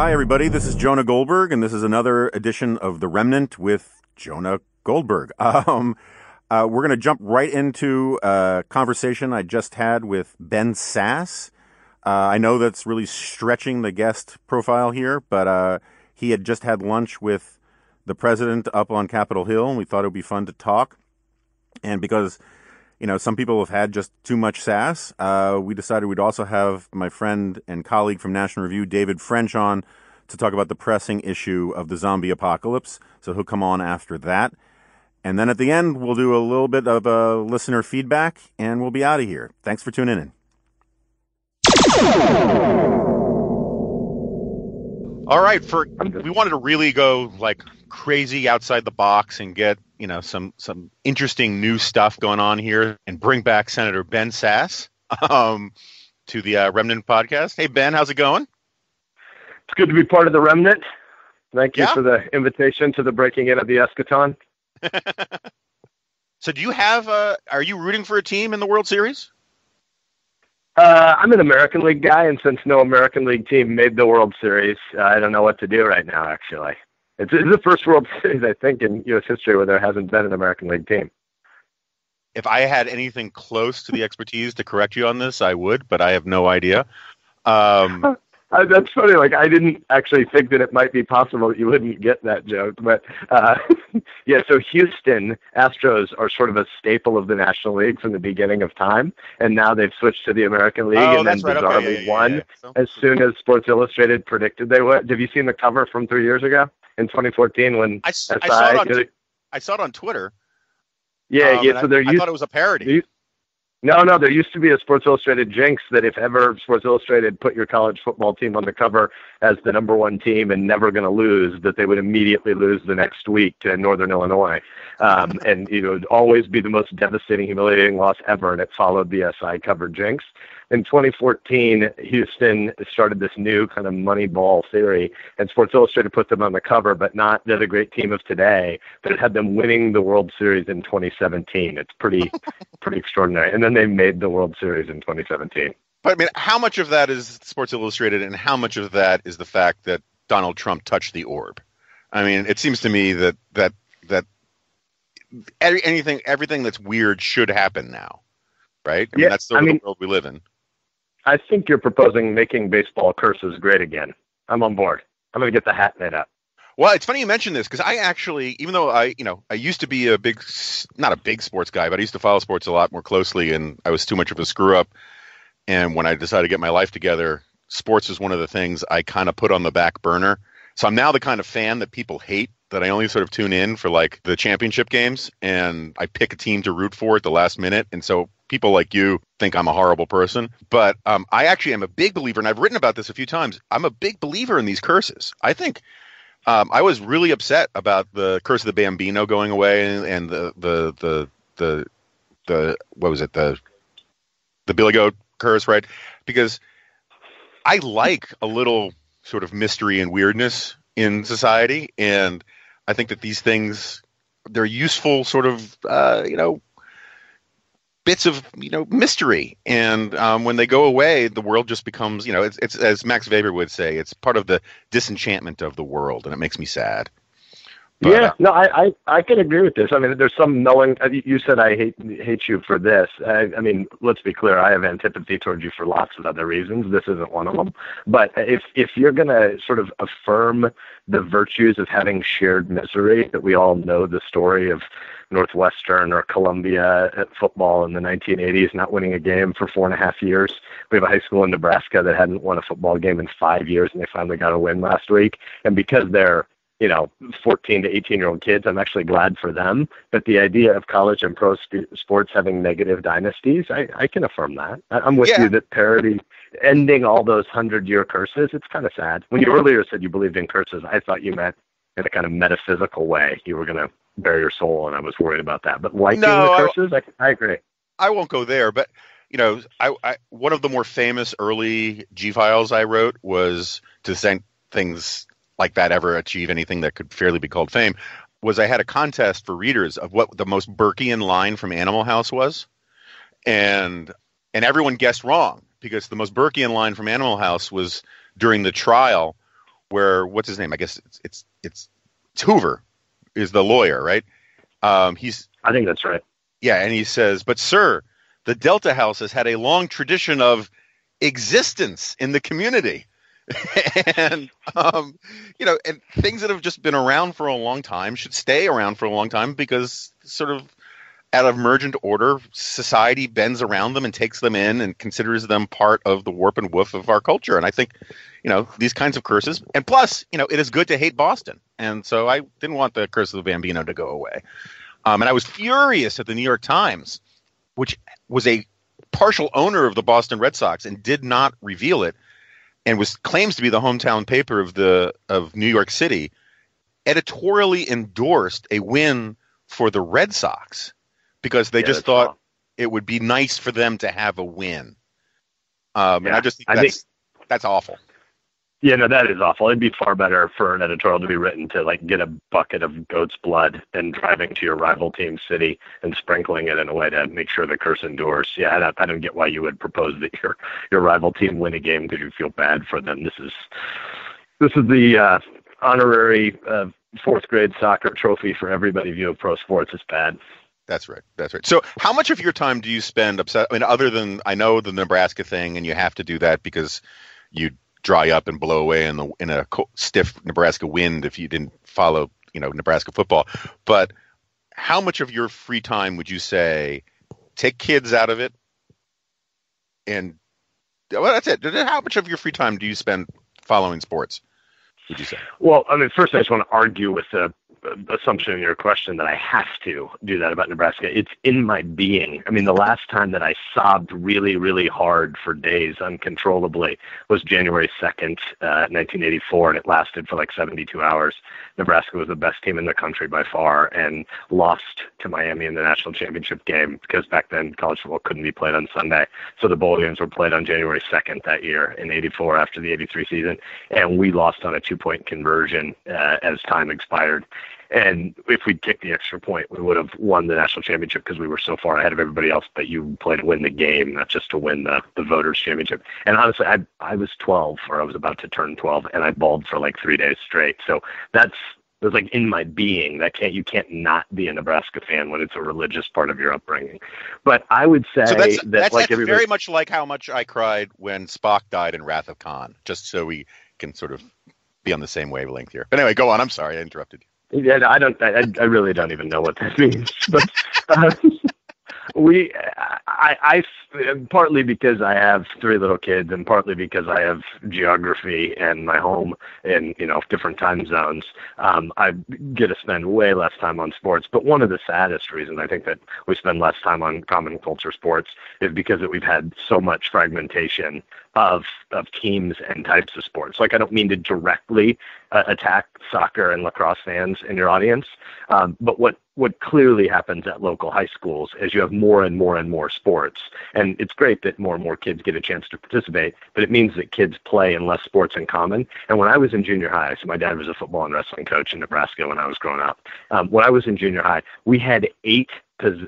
Hi, everybody. This is Jonah Goldberg, and this is another edition of The Remnant with Jonah Goldberg. Um, uh, we're going to jump right into a conversation I just had with Ben Sasse. Uh, I know that's really stretching the guest profile here, but uh, he had just had lunch with the president up on Capitol Hill, and we thought it would be fun to talk. And because you know, some people have had just too much sass. Uh, we decided we'd also have my friend and colleague from National Review, David French, on to talk about the pressing issue of the zombie apocalypse. So he'll come on after that. And then at the end, we'll do a little bit of uh, listener feedback and we'll be out of here. Thanks for tuning in. All right, for we wanted to really go like crazy outside the box and get you know some some interesting new stuff going on here and bring back Senator Ben Sasse um, to the uh, Remnant podcast. Hey Ben, how's it going? It's good to be part of the Remnant. Thank you yeah. for the invitation to the breaking in of the eschaton. so, do you have? Uh, are you rooting for a team in the World Series? Uh, I'm an American League guy, and since no American League team made the World Series, uh, I don't know what to do right now. Actually, it's, it's the first World Series I think in U.S. history where there hasn't been an American League team. If I had anything close to the expertise to correct you on this, I would, but I have no idea. Um, Uh, that's funny. Like I didn't actually think that it might be possible that you wouldn't get that joke, but uh, yeah. So Houston Astros are sort of a staple of the National League from the beginning of time, and now they've switched to the American League, oh, and then right. bizarrely okay, yeah, yeah, won yeah, so, as soon as Sports Illustrated predicted they would. Have you seen the cover from three years ago in 2014 when I, SI, I saw it on I saw it on Twitter. Yeah, um, yeah. So they're I, I thought it was a parody. No, no, there used to be a Sports Illustrated jinx that if ever Sports Illustrated put your college football team on the cover as the number one team and never going to lose, that they would immediately lose the next week to Northern Illinois. Um, and it would always be the most devastating, humiliating loss ever, and it followed the SI covered jinx in 2014, Houston started this new kind of money ball theory, and Sports Illustrated put them on the cover, but not they're the great team of today, but it had them winning the World Series in 2017. It's pretty, pretty extraordinary. And then they made the World Series in 2017. But I mean, how much of that is Sports Illustrated, and how much of that is the fact that Donald Trump touched the orb? I mean, it seems to me that that that anything, everything that's weird should happen now, right? I mean, yeah, that's the, I mean, world we live in. I think you're proposing making baseball curses great again. I'm on board. I'm going to get the hat made up. Well, it's funny you mention this because I actually, even though I, you know, I used to be a big, not a big sports guy, but I used to follow sports a lot more closely, and I was too much of a screw up. And when I decided to get my life together, sports was one of the things I kind of put on the back burner. So I'm now the kind of fan that people hate that I only sort of tune in for like the championship games and I pick a team to root for at the last minute. And so people like you think I'm a horrible person, but um, I actually am a big believer, and I've written about this a few times. I'm a big believer in these curses. I think um, I was really upset about the curse of the Bambino going away and, and the, the the the the what was it the the Billy Goat curse, right? Because I like a little sort of mystery and weirdness in society, and I think that these things they're useful, sort of uh, you know bits of you know mystery and um, when they go away the world just becomes you know it's, it's as max weber would say it's part of the disenchantment of the world and it makes me sad but, yeah, uh, no, I, I I can agree with this. I mean, there's some knowing. Uh, you said I hate hate you for this. I, I mean, let's be clear. I have antipathy towards you for lots of other reasons. This isn't one of them. But if if you're gonna sort of affirm the virtues of having shared misery, that we all know the story of Northwestern or Columbia at football in the 1980s, not winning a game for four and a half years. We have a high school in Nebraska that hadn't won a football game in five years, and they finally got a win last week. And because they're you know 14 to 18 year old kids i'm actually glad for them but the idea of college and pro st- sports having negative dynasties i, I can affirm that I, am with yeah. you that parody ending all those hundred year curses it's kind of sad when you earlier said you believed in curses i thought you meant in a kind of metaphysical way you were going to bare your soul, and I was worried about that. But liking no, the curses, I, I agree. I won't go there, but you know, I, I one of the more famous early G files I wrote was to send things like that ever achieve anything that could fairly be called fame. Was I had a contest for readers of what the most Burkean line from Animal House was, and and everyone guessed wrong because the most Burkean line from Animal House was during the trial where what's his name? I guess it's it's it's, it's Hoover is the lawyer, right? Um, he's I think that's right. Yeah, and he says, "But sir, the Delta House has had a long tradition of existence in the community." and um, you know, and things that have just been around for a long time should stay around for a long time because sort of out of emergent order, society bends around them and takes them in and considers them part of the warp and woof of our culture. And I think, you know, these kinds of curses, and plus, you know, it is good to hate Boston. And so I didn't want the curse of the Bambino to go away. Um, and I was furious at the New York Times, which was a partial owner of the Boston Red Sox and did not reveal it, and was claims to be the hometown paper of the of New York City, editorially endorsed a win for the Red Sox because they yeah, just thought it would be nice for them to have a win. Um, yeah, and I just think that's, think, that's awful. Yeah, no, that is awful. It'd be far better for an editorial to be written to like get a bucket of goat's blood and driving to your rival team city and sprinkling it in a way to make sure the curse endures. Yeah, I don't, I don't get why you would propose that your your rival team win a game because you feel bad for them. This is this is the uh, honorary uh, fourth grade soccer trophy for everybody view of pro sports. It's bad. That's right. That's right. So, how much of your time do you spend upset? I mean, other than I know the Nebraska thing, and you have to do that because you dry up and blow away in the in a stiff Nebraska wind if you didn't follow, you know, Nebraska football. But how much of your free time would you say take kids out of it? And well, that's it. How much of your free time do you spend following sports? Would you say? Well, I mean, first I just want to argue with the assumption in your question that I have to do that about Nebraska. It's in my being. I mean, the last time that I sobbed really, really hard for days uncontrollably was January 2nd, uh, 1984, and it lasted for like 72 hours. Nebraska was the best team in the country by far and lost to Miami in the national championship game because back then college football couldn't be played on Sunday. So the bowl games were played on January 2nd that year in 84 after the 83 season. And we lost on a two point conversion uh, as time expired. And if we'd kicked the extra point, we would have won the national championship because we were so far ahead of everybody else. But you play to win the game, not just to win the, the voters' championship. And honestly, I I was 12, or I was about to turn 12, and I bawled for like three days straight. So that's it was like in my being that can't you can't not be a Nebraska fan when it's a religious part of your upbringing. But I would say so that's, that that's, like that's very much like how much I cried when Spock died in Wrath of Khan, just so we can sort of be on the same wavelength here. But anyway, go on. I'm sorry I interrupted you. Yeah, I don't. I, I really don't even know what that means. But uh, we, I, I, partly because I have three little kids, and partly because I have geography and my home in you know different time zones. Um, I get to spend way less time on sports. But one of the saddest reasons I think that we spend less time on common culture sports is because that we've had so much fragmentation of of teams and types of sports. Like I don't mean to directly uh, attack soccer and lacrosse fans in your audience, um, but what what clearly happens at local high schools is you have more and more and more sports, and it's great that more and more kids get a chance to participate. But it means that kids play in less sports in common. And when I was in junior high, so my dad was a football and wrestling coach in Nebraska when I was growing up. Um, when I was in junior high, we had eight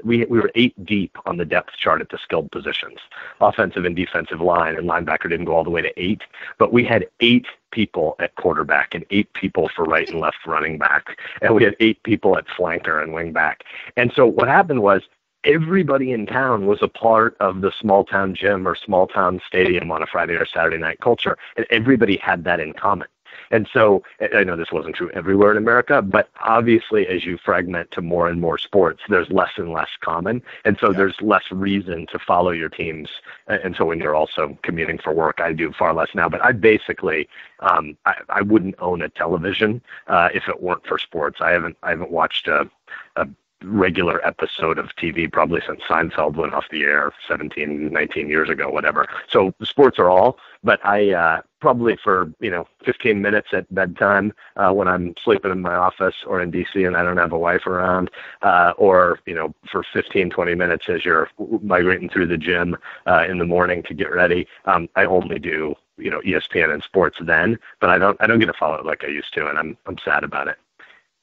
we we were eight deep on the depth chart at the skilled positions, offensive and defensive line, and linebacker didn't go all the way to eight, but we had eight people at quarterback and eight people for right and left running back, and we had eight people at flanker and wing back. And so what happened was everybody in town was a part of the small town gym or small town stadium on a Friday or Saturday night culture, and everybody had that in common. And so I know this wasn't true everywhere in America, but obviously as you fragment to more and more sports, there's less and less common. And so yeah. there's less reason to follow your teams. And so when you're also commuting for work, I do far less now, but I basically, um, I, I wouldn't own a television uh, if it weren't for sports. I haven't, I haven't watched a, a regular episode of TV probably since Seinfeld went off the air 17, 19 years ago, whatever. So sports are all, but I uh, probably for you know 15 minutes at bedtime uh, when I'm sleeping in my office or in DC and I don't have a wife around, uh, or you know for 15, 20 minutes as you're migrating through the gym uh, in the morning to get ready. Um, I only do you know ESPN and sports then, but I don't I don't get to follow it like I used to, and I'm I'm sad about it.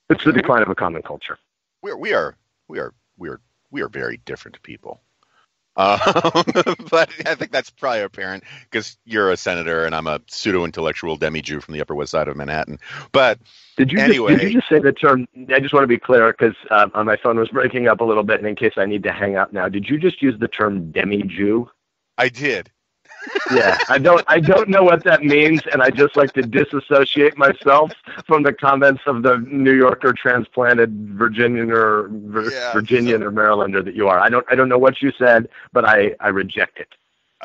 It's the decline of a common culture we are we are we are we are we are very different people. Um, but I think that's probably apparent because you're a senator and I'm a pseudo intellectual demi Jew from the Upper West Side of Manhattan. But did you anyway, just, did you just say the term? I just want to be clear because uh, my phone was breaking up a little bit, and in case I need to hang up now, did you just use the term demi Jew? I did yeah, I don't I don't know what that means, and I just like to disassociate myself from the comments of the New Yorker transplanted Virginian or yeah, Virginian so, or Marylander that you are. I don't I don't know what you said, but I I reject it.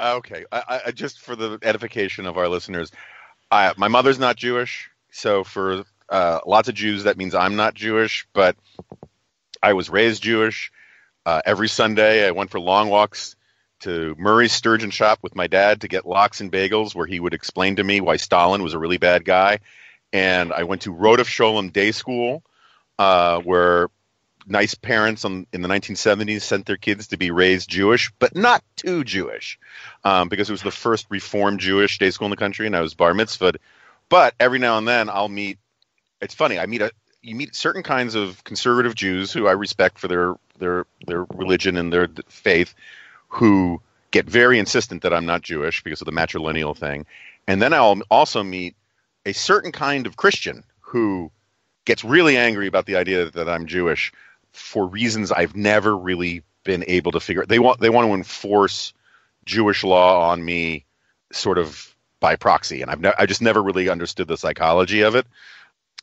Okay, I, I just for the edification of our listeners, I, my mother's not Jewish, so for uh, lots of Jews that means I'm not Jewish, but I was raised Jewish. Uh, every Sunday, I went for long walks to Murray's Sturgeon Shop with my dad to get lox and bagels, where he would explain to me why Stalin was a really bad guy. And I went to Rodef Sholem Day School, uh, where nice parents on, in the 1970s sent their kids to be raised Jewish, but not too Jewish, um, because it was the first Reformed Jewish day school in the country, and I was bar mitzvahed. But every now and then, I'll meet. It's funny. I meet a you meet certain kinds of conservative Jews who I respect for their their their religion and their faith, who get very insistent that I'm not Jewish because of the matrilineal thing. And then I'll also meet a certain kind of Christian who gets really angry about the idea that I'm Jewish for reasons I've never really been able to figure. They want they want to enforce Jewish law on me, sort of by proxy, and I've ne- I just never really understood the psychology of it.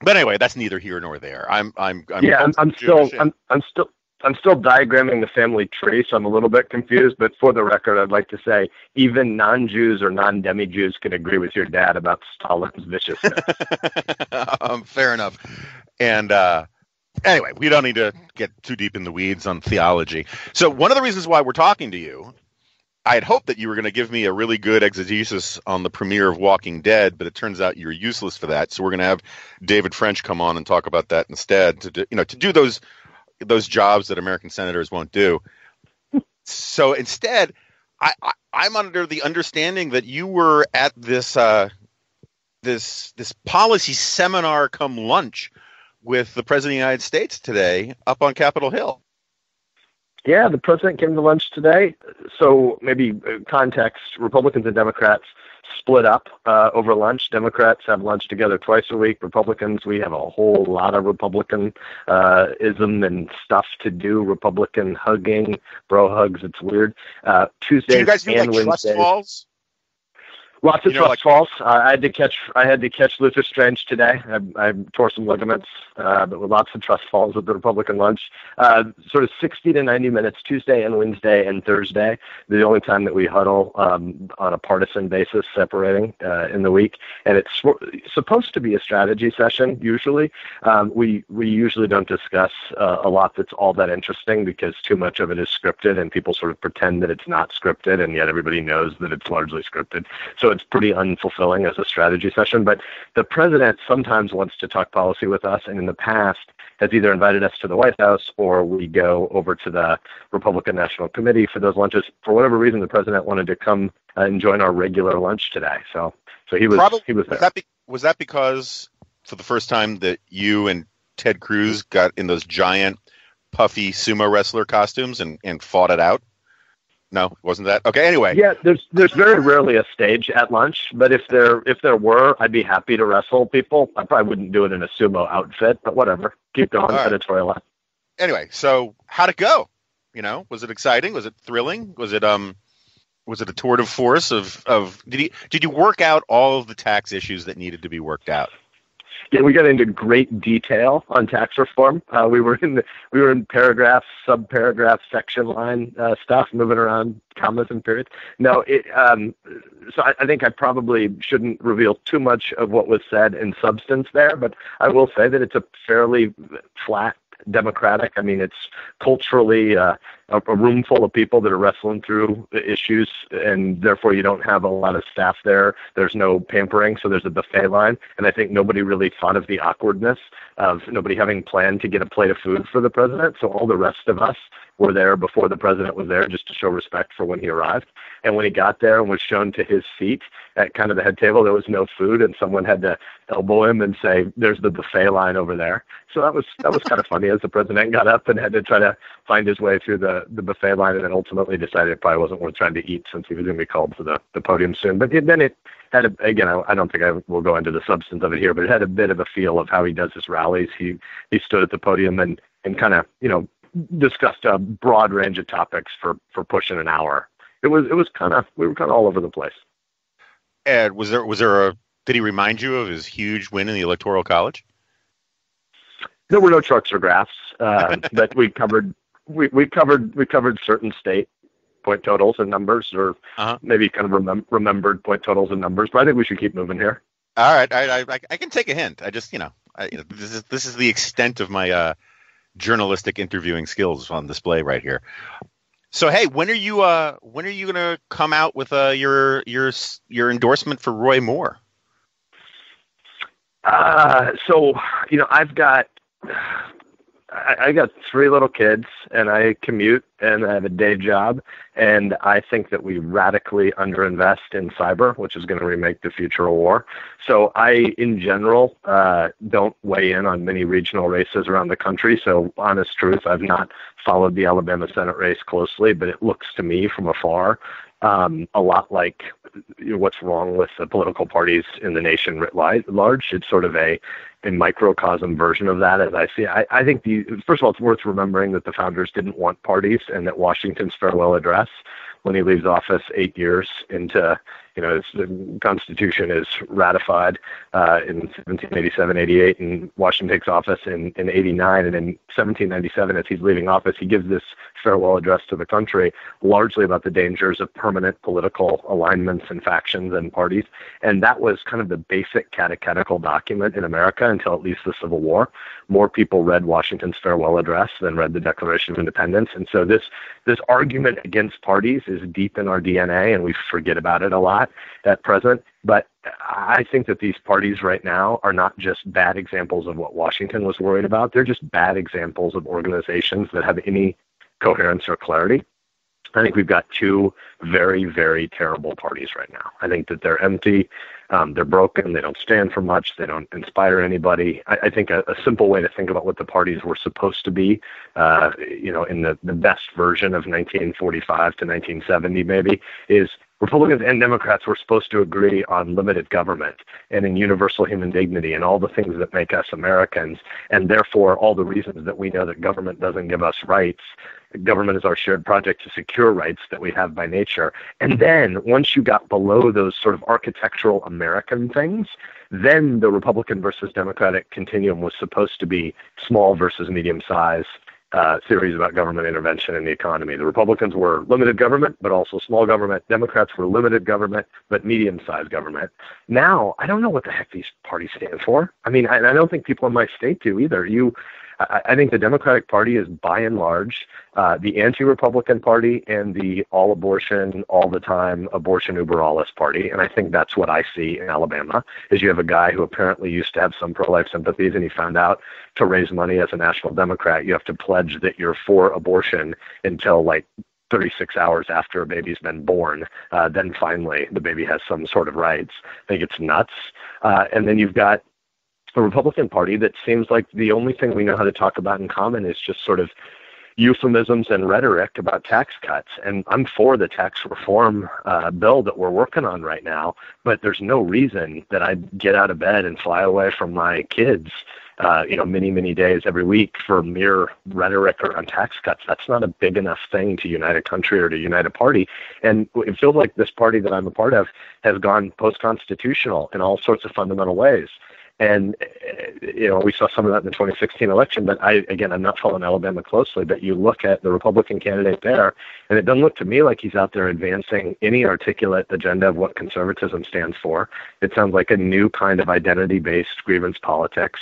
But anyway, that's neither here nor there. I'm I'm, I'm yeah. I'm, I'm still I'm, I'm still I'm still diagramming the family tree, so I'm a little bit confused. But for the record, I'd like to say even non-Jews or non-demi-Jews can agree with your dad about Stalin's viciousness. um, fair enough. And uh, anyway, we don't need to get too deep in the weeds on theology. So one of the reasons why we're talking to you, I had hoped that you were going to give me a really good exegesis on the premiere of Walking Dead, but it turns out you're useless for that. So we're going to have David French come on and talk about that instead. To do, you know, to do those those jobs that American senators won't do. so instead, I, I, am under the understanding that you were at this uh, this this policy seminar come lunch with the president of the United States today up on Capitol Hill. Yeah, the president came to lunch today. So maybe uh, context: Republicans and Democrats split up uh, over lunch. Democrats have lunch together twice a week. Republicans, we have a whole lot of Republican uh, ism and stuff to do. Republican hugging, bro hugs. It's weird. Uh, Tuesdays do you guys do and like Wednesdays. Trust falls? Lots of you know, trust like, falls. Uh, I had to catch. I had to catch Luther Strange today. I, I tore some ligaments, uh, but with lots of trust falls at the Republican lunch. Uh, sort of 60 to 90 minutes Tuesday and Wednesday and Thursday. The only time that we huddle um, on a partisan basis, separating uh, in the week, and it's supposed to be a strategy session. Usually, um, we we usually don't discuss uh, a lot that's all that interesting because too much of it is scripted, and people sort of pretend that it's not scripted, and yet everybody knows that it's largely scripted. So it's pretty unfulfilling as a strategy session. But the president sometimes wants to talk policy with us, and in the past has either invited us to the White House or we go over to the Republican National Committee for those lunches. For whatever reason, the president wanted to come uh, and join our regular lunch today. So, so he was Probably, he was there. Was that, be, was that because for the first time that you and Ted Cruz got in those giant puffy sumo wrestler costumes and, and fought it out? No, wasn't that okay? Anyway, yeah, there's there's very rarely a stage at lunch, but if there if there were, I'd be happy to wrestle people. I probably wouldn't do it in a sumo outfit, but whatever. Keep going, right. editorial. Anyway, so how'd it go? You know, was it exciting? Was it thrilling? Was it um, was it a tour de force of of did you did you work out all of the tax issues that needed to be worked out? Yeah, we got into great detail on tax reform. Uh, we were in the, we were in paragraph, sub paragraph, section line uh, stuff, moving around commas and periods. No, it, um, so I, I, think I probably shouldn't reveal too much of what was said in substance there, but I will say that it's a fairly flat democratic. I mean, it's culturally uh, a, a room full of people that are wrestling through issues, and therefore you don't have a lot of staff there. There's no pampering, so there's a buffet line, and I think nobody really thought of the awkwardness of nobody having planned to get a plate of food for the president. So all the rest of us were there before the president was there just to show respect for when he arrived. And when he got there and was shown to his seat at kind of the head table, there was no food, and someone had to elbow him and say, "There's the buffet line over there." So that was that was kind of funny as the president got up and had to try to find his way through the the buffet line, and then ultimately decided it probably wasn't worth trying to eat since he was going to be called to the the podium soon. But it, then it had a, again, I, I don't think I will go into the substance of it here, but it had a bit of a feel of how he does his rallies. He he stood at the podium and and kind of you know discussed a broad range of topics for for pushing an hour. It was it was kind of we were kind of all over the place. Ed, was there was there a did he remind you of his huge win in the electoral college? There were no charts or graphs, uh, but we covered we, we covered we covered certain state point totals and numbers, or uh-huh. maybe kind of remem- remembered point totals and numbers. But I think we should keep moving here. All right, I, I, I can take a hint. I just you know, I, you know this is this is the extent of my uh, journalistic interviewing skills on display right here. So hey, when are you uh when are you gonna come out with uh your your your endorsement for Roy Moore? Uh, so you know I've got I, I got three little kids and I commute and I have a day job and I think that we radically underinvest in cyber, which is going to remake the future of war. So I, in general, uh, don't weigh in on many regional races around the country. So honest truth, I've not followed the Alabama Senate race closely, but it looks to me from afar um, a lot like what's wrong with the political parties in the nation writ large. It's sort of a a microcosm version of that as I see. I, I think the first of all, it's worth remembering that the founders didn't want parties, and that Washington's farewell address, when he leaves office eight years into you know, the Constitution is ratified uh, in 1787, 88, and Washington takes office in, in 89. And in 1797, as he's leaving office, he gives this farewell address to the country, largely about the dangers of permanent political alignments and factions and parties. And that was kind of the basic catechetical document in America until at least the Civil War. More people read Washington's farewell address than read the Declaration of Independence. And so this this argument against parties is deep in our DNA, and we forget about it a lot at present. But I think that these parties right now are not just bad examples of what Washington was worried about. They're just bad examples of organizations that have any coherence or clarity. I think we've got two very, very terrible parties right now. I think that they're empty, um, they're broken, they don't stand for much, they don't inspire anybody. I, I think a, a, simple way to think about what the parties were supposed to be, uh, you know, in the, the best version of 1945 to 1970, maybe, is Republicans and Democrats were supposed to agree on limited government and in universal human dignity and all the things that make us Americans, and therefore all the reasons that we know that government doesn't give us rights. Government is our shared project to secure rights that we have by nature. And then once you got below those sort of architectural American things, then the Republican versus Democratic continuum was supposed to be small versus medium size uh, theories about government intervention in the economy. The Republicans were limited government, but also small government. Democrats were limited government, but medium sized government. Now, I don't know what the heck these parties stand for. I mean, I, I don't think people in my state do either. You, I, I think the Democratic Party is by and large uh, the anti-Republican Party and the all-abortion, all-the-time abortion uber alles party, and I think that's what I see in Alabama. Is you have a guy who apparently used to have some pro-life sympathies, and he found out to raise money as a national Democrat, you have to pledge that you're for abortion until like 36 hours after a baby's been born, uh, then finally the baby has some sort of rights. I think it's nuts. Uh, and then you've got a Republican Party that seems like the only thing we know how to talk about in common is just sort of euphemisms and rhetoric about tax cuts. And I'm for the tax reform uh, bill that we're working on right now, but there's no reason that I get out of bed and fly away from my kids. Uh, you know, many, many days every week for mere rhetoric around tax cuts. That's not a big enough thing to unite a country or to unite a party. And it feels like this party that I'm a part of has gone post constitutional in all sorts of fundamental ways. And you know, we saw some of that in the 2016 election. But I, again, I'm not following Alabama closely. But you look at the Republican candidate there, and it doesn't look to me like he's out there advancing any articulate agenda of what conservatism stands for. It sounds like a new kind of identity-based grievance politics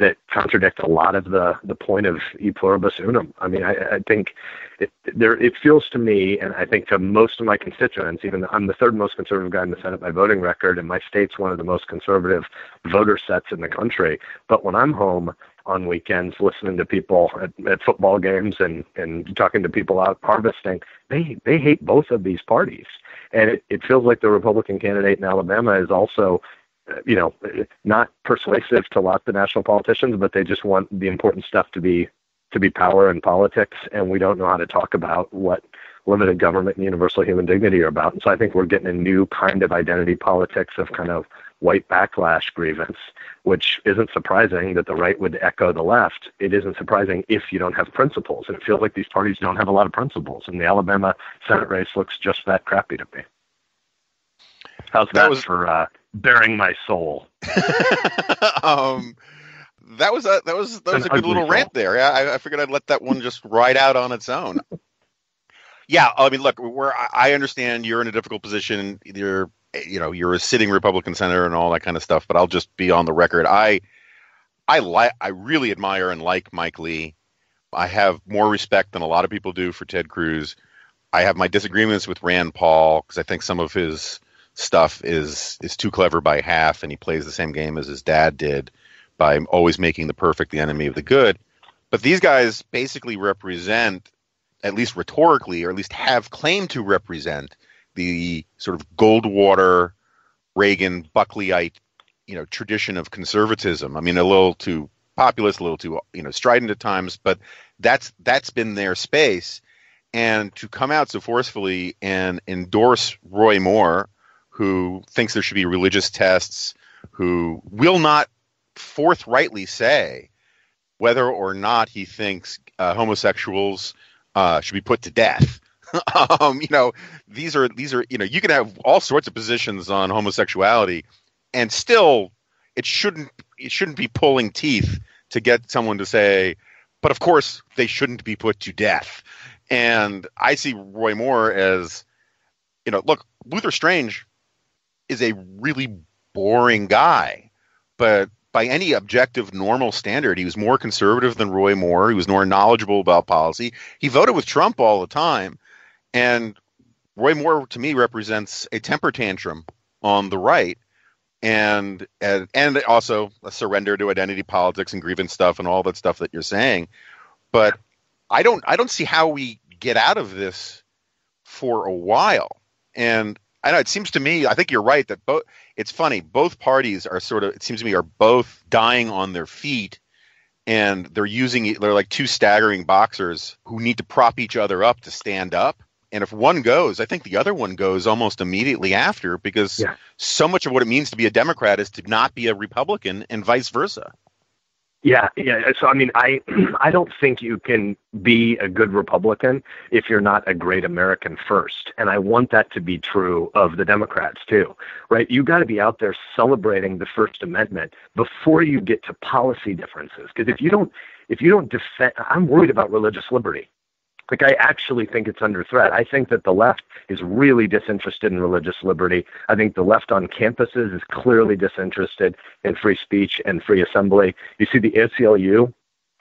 that contradict a lot of the the point of e pluribus unum. I mean, I, I think it there it feels to me, and I think to most of my constituents, even I'm the third most conservative guy in the Senate by voting record, and my state's one of the most conservative voter sets in the country. But when I'm home on weekends, listening to people at, at football games and and talking to people out harvesting. They they hate both of these parties, and it, it feels like the Republican candidate in Alabama is also you know, not persuasive to lots of national politicians, but they just want the important stuff to be to be power and politics, and we don't know how to talk about what limited government and universal human dignity are about. And so I think we're getting a new kind of identity politics of kind of white backlash grievance, which isn't surprising that the right would echo the left. It isn't surprising if you don't have principles. And it feels like these parties don't have a lot of principles. And the Alabama Senate race looks just that crappy to me. How's that, that was, for uh, baring my soul? um, that was a that was that was An a good little soul. rant there. I, I figured I'd let that one just ride out on its own. yeah, I mean, look, where I understand you're in a difficult position. You're you know you're a sitting Republican senator and all that kind of stuff. But I'll just be on the record. I I like I really admire and like Mike Lee. I have more respect than a lot of people do for Ted Cruz. I have my disagreements with Rand Paul because I think some of his stuff is is too clever by half, and he plays the same game as his dad did by always making the perfect the enemy of the good. But these guys basically represent, at least rhetorically, or at least have claim to represent the sort of Goldwater, Reagan, Buckleyite, you know, tradition of conservatism. I mean, a little too populist, a little too you know strident at times, but that's that's been their space. And to come out so forcefully and endorse Roy Moore, who thinks there should be religious tests, who will not forthrightly say whether or not he thinks uh, homosexuals uh, should be put to death. um, you know, these are these are you know you can have all sorts of positions on homosexuality, and still it shouldn't it shouldn't be pulling teeth to get someone to say, but of course they shouldn't be put to death. And I see Roy Moore as, you know, look, Luther Strange is a really boring guy, but by any objective normal standard, he was more conservative than Roy Moore. He was more knowledgeable about policy. He voted with Trump all the time, and Roy Moore to me represents a temper tantrum on the right, and and and also a surrender to identity politics and grievance stuff and all that stuff that you're saying. But I don't I don't see how we get out of this for a while. And I know it seems to me. I think you're right that both. It's funny. Both parties are sort of. It seems to me are both dying on their feet, and they're using. They're like two staggering boxers who need to prop each other up to stand up. And if one goes, I think the other one goes almost immediately after because yeah. so much of what it means to be a Democrat is to not be a Republican, and vice versa. Yeah, yeah. So I mean, I I don't think you can be a good Republican if you're not a great American first, and I want that to be true of the Democrats too, right? You got to be out there celebrating the First Amendment before you get to policy differences, because if you don't if you don't defend, I'm worried about religious liberty. Like, I actually think it's under threat. I think that the left is really disinterested in religious liberty. I think the left on campuses is clearly disinterested in free speech and free assembly. You see, the ACLU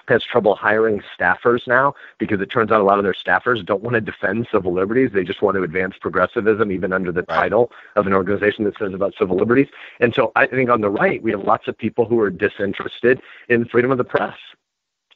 has trouble hiring staffers now because it turns out a lot of their staffers don't want to defend civil liberties. They just want to advance progressivism, even under the right. title of an organization that says about civil liberties. And so I think on the right, we have lots of people who are disinterested in freedom of the press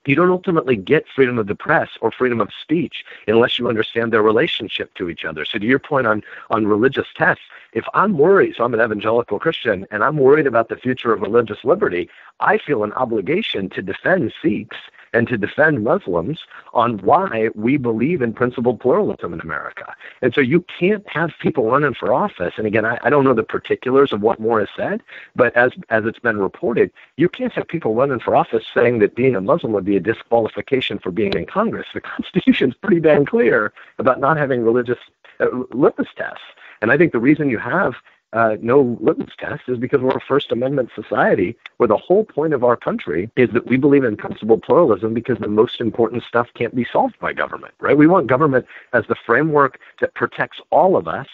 you don't ultimately get freedom of the press or freedom of speech unless you understand their relationship to each other. So to your point on on religious tests, if I'm worried, so I'm an evangelical Christian, and I'm worried about the future of religious liberty, I feel an obligation to defend Sikhs and to defend Muslims on why we believe in principled pluralism in America. And so you can't have people running for office. And again, I, I don't know the particulars of what Moore has said, but as as it's been reported, you can't have people running for office saying that being a Muslim would be a disqualification for being in Congress. The Constitution is pretty damn clear about not having religious uh, litmus tests. And I think the reason you have uh, no litmus test is because we're a First Amendment society where the whole point of our country is that we believe in principled pluralism because the most important stuff can't be solved by government, right? We want government as the framework that protects all of us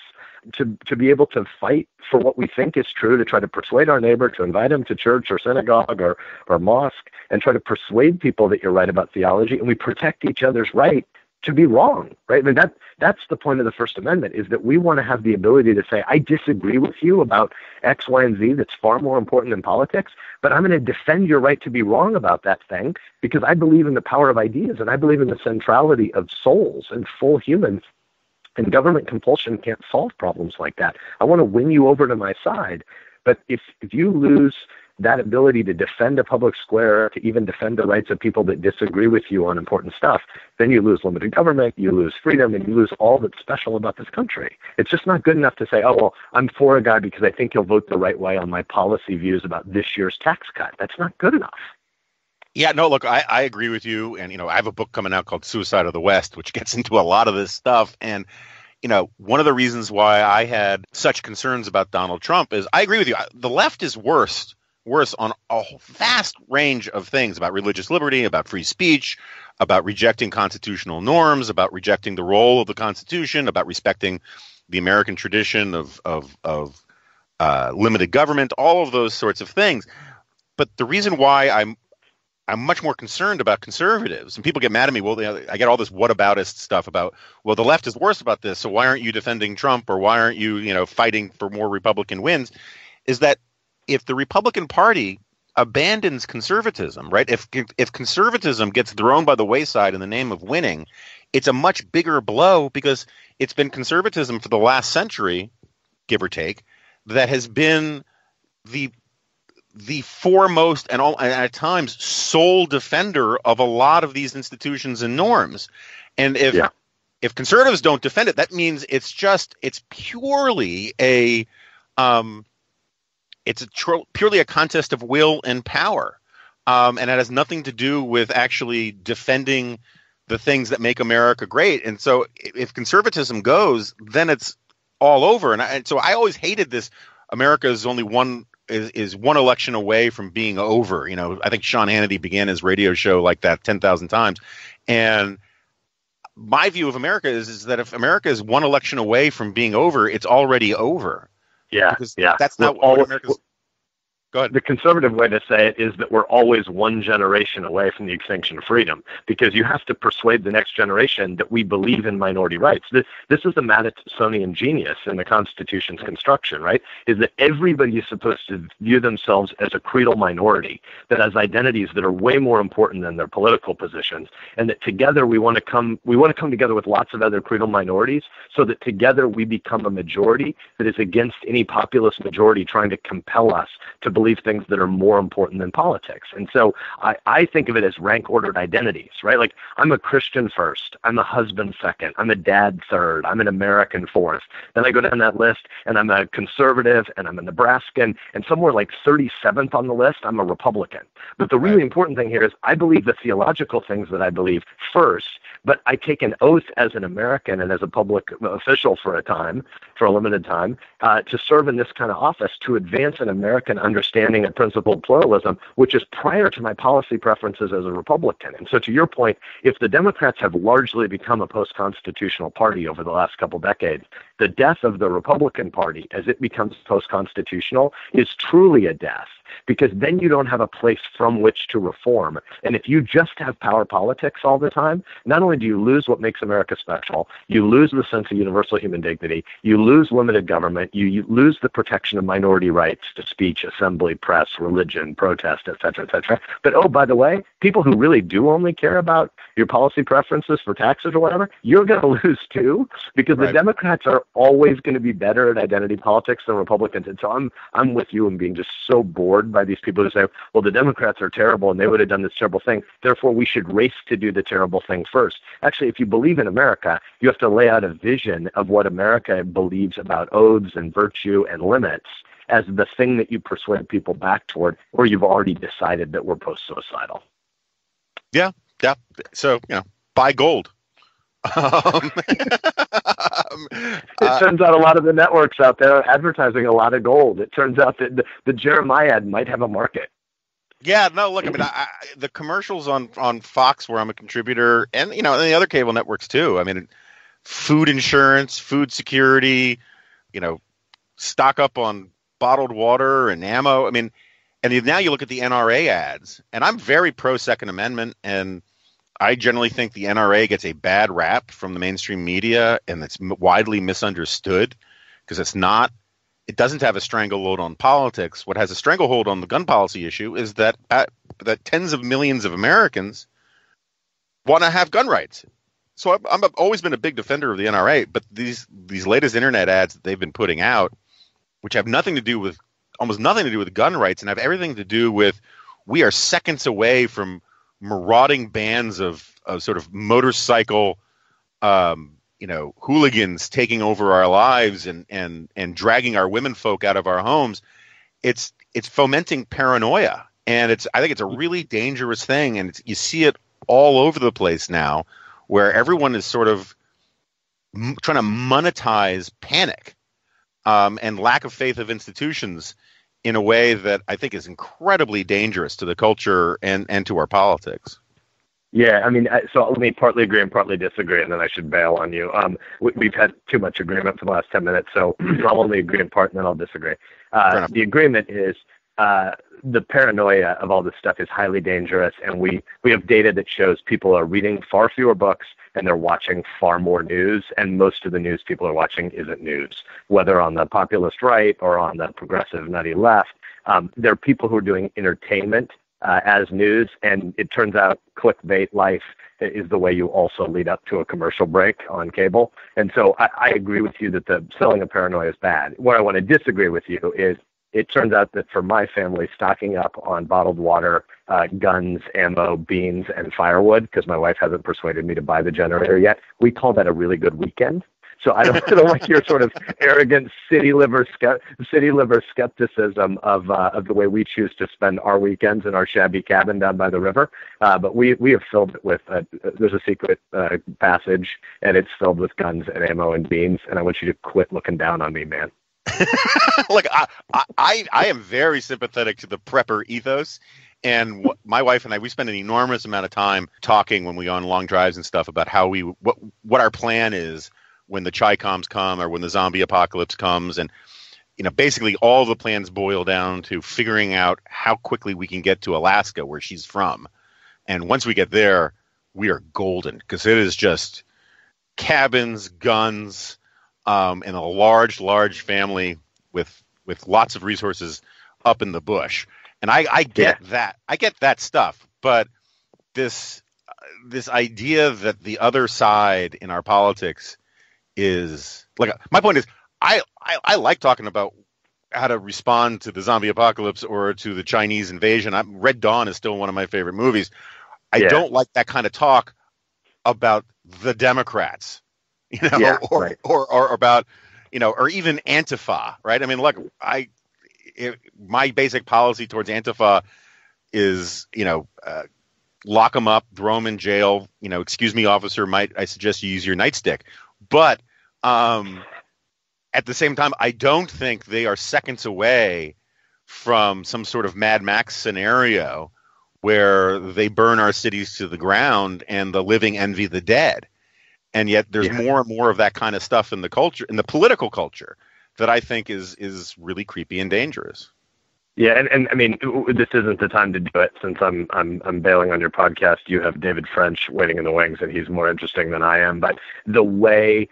to to be able to fight for what we think is true, to try to persuade our neighbor, to invite him to church or synagogue or, or mosque, and try to persuade people that you're right about theology. And we protect each other's right to be wrong, right? I mean, that that's the point of the First Amendment is that we want to have the ability to say, I disagree with you about X, Y, and Z. That's far more important than politics, but I'm going to defend your right to be wrong about that thing because I believe in the power of ideas and I believe in the centrality of souls and full humans. And government compulsion can't solve problems like that. I want to win you over to my side, but if if you lose that ability to defend a public square, to even defend the rights of people that disagree with you on important stuff, then you lose limited government, you lose freedom, and you lose all that's special about this country. It's just not good enough to say, oh, well, I'm for a guy because I think he'll vote the right way on my policy views about this year's tax cut. That's not good enough. Yeah, no, look, I, I agree with you. And, you know, I have a book coming out called Suicide of the West, which gets into a lot of this stuff. And, you know, one of the reasons why I had such concerns about Donald Trump is I agree with you. The left is worse worse on a vast range of things about religious liberty, about free speech, about rejecting constitutional norms, about rejecting the role of the Constitution, about respecting the American tradition of of, of uh, limited government, all of those sorts of things. But the reason why I'm I'm much more concerned about conservatives, and people get mad at me. Well, I get all this whataboutist stuff about, well, the left is worse about this, so why aren't you defending Trump, or why aren't you, you know, fighting for more Republican wins? Is that if the Republican Party abandons conservatism, right? If if conservatism gets thrown by the wayside in the name of winning, it's a much bigger blow because it's been conservatism for the last century, give or take, that has been the the foremost and, all, and at times sole defender of a lot of these institutions and norms. And if yeah. if conservatives don't defend it, that means it's just it's purely a um, it's a tr- purely a contest of will and power, um, and it has nothing to do with actually defending the things that make America great. And so, if conservatism goes, then it's all over. And, I, and so, I always hated this. America is only one is, is one election away from being over. You know, I think Sean Hannity began his radio show like that ten thousand times, and my view of America is is that if America is one election away from being over, it's already over. Yeah, because yeah. That's not what America's. Go ahead. The conservative way to say it is that we're always one generation away from the extinction of freedom because you have to persuade the next generation that we believe in minority rights. This, this is the Madisonian genius in the Constitution's construction, right? Is that everybody is supposed to view themselves as a creedal minority that has identities that are way more important than their political positions, and that together we want to come we want to come together with lots of other creedal minorities so that together we become a majority that is against any populist majority trying to compel us to believe things that are more important than politics. And so I, I think of it as rank ordered identities, right? Like I'm a Christian first, I'm a husband second, I'm a dad third, I'm an American fourth. Then I go down that list and I'm a conservative and I'm a Nebraskan and somewhere like 37th on the list, I'm a Republican. But the really important thing here is I believe the theological things that I believe first but I take an oath as an American and as a public official for a time, for a limited time, uh, to serve in this kind of office to advance an American understanding of principled pluralism, which is prior to my policy preferences as a Republican. And so, to your point, if the Democrats have largely become a post constitutional party over the last couple decades, the death of the Republican Party as it becomes post constitutional is truly a death because then you don't have a place from which to reform. And if you just have power politics all the time, not only do you lose what makes America special, you lose the sense of universal human dignity, you lose limited government, you, you lose the protection of minority rights to speech, assembly, press, religion, protest, et cetera, et cetera. But oh, by the way, people who really do only care about your policy preferences for taxes or whatever, you're going to lose too because right. the Democrats are always going to be better at identity politics than Republicans. And so I'm I'm with you in being just so bored by these people who say, well, the Democrats are terrible and they would have done this terrible thing. Therefore, we should race to do the terrible thing first. Actually, if you believe in America, you have to lay out a vision of what America believes about oaths and virtue and limits as the thing that you persuade people back toward, or you've already decided that we're post suicidal. Yeah, yeah. So, you know, buy gold. Um, it uh, turns out a lot of the networks out there are advertising a lot of gold. It turns out that the, the jeremiad might have a market. Yeah, no, look, I mean, I, I, the commercials on on Fox, where I'm a contributor, and you know, and the other cable networks too. I mean, food insurance, food security, you know, stock up on bottled water and ammo. I mean, and now you look at the NRA ads, and I'm very pro Second Amendment, and I generally think the NRA gets a bad rap from the mainstream media, and it's widely misunderstood because it's not. It doesn't have a stranglehold on politics. What has a stranglehold on the gun policy issue is that uh, that tens of millions of Americans want to have gun rights. So I've, I've always been a big defender of the NRA, but these these latest internet ads that they've been putting out, which have nothing to do with almost nothing to do with gun rights and have everything to do with we are seconds away from marauding bands of, of sort of motorcycle um, you know hooligans taking over our lives and and and dragging our women folk out of our homes it's it's fomenting paranoia. And it's i think it's a really dangerous thing. And you see it all over the place now where everyone is sort of m- trying to monetize panic um, and lack of faith of institutions in a way that I think is incredibly dangerous to the culture and, and to our politics. Yeah, I mean, so let me partly agree and partly disagree, and then I should bail on you. Um, we, have had too much agreement for the last 10 minutes, so I'll only agree in part and then I'll disagree. Uh, the agreement is uh, the paranoia of all this stuff is highly dangerous, and we, we have data that shows people are reading far fewer books and they're watching far more news, and most of the news people are watching isn't news, whether on the populist right or on the progressive nutty left. Um, there are people who are doing entertainment uh, as news, and it turns out clickbait life is the way you also lead up to a commercial break on cable. And so I, I agree with you that the selling of paranoia is bad. What I want to disagree with you is it turns out that for my family, stocking up on bottled water, uh, guns, ammo, beans, and firewood, because my wife hasn't persuaded me to buy the generator yet, we call that a really good weekend. So I don't, I don't like your sort of arrogant city liver city liver skepticism of uh, of the way we choose to spend our weekends in our shabby cabin down by the river. Uh, but we we have filled it with uh, there's a secret uh, passage and it's filled with guns and ammo and beans. And I want you to quit looking down on me, man. Look, I, I I am very sympathetic to the prepper ethos. And my wife and I, we spend an enormous amount of time talking when we go on long drives and stuff about how we what what our plan is when the Chi-Coms come or when the zombie apocalypse comes and you know basically all the plans boil down to figuring out how quickly we can get to Alaska where she's from and once we get there we are golden because it is just cabins guns um, and a large large family with with lots of resources up in the bush and I, I get yeah. that I get that stuff but this this idea that the other side in our politics is like my point is I, I, I like talking about how to respond to the zombie apocalypse or to the Chinese invasion. I'm, Red Dawn is still one of my favorite movies. I yeah. don't like that kind of talk about the Democrats, you know, yeah, or, right. or, or, about you know, or even Antifa, right? I mean, look, I it, my basic policy towards Antifa is you know. Uh, lock them up, throw them in jail. You know, excuse me, officer. Might I suggest you use your nightstick? But um, at the same time, I don't think they are seconds away from some sort of Mad Max scenario where they burn our cities to the ground and the living envy the dead. And yet there's yeah. more and more of that kind of stuff in the culture, in the political culture, that I think is is really creepy and dangerous. Yeah, and, and I mean, this isn't the time to do it since I'm I'm I'm bailing on your podcast. You have David French waiting in the wings, and he's more interesting than I am. But the way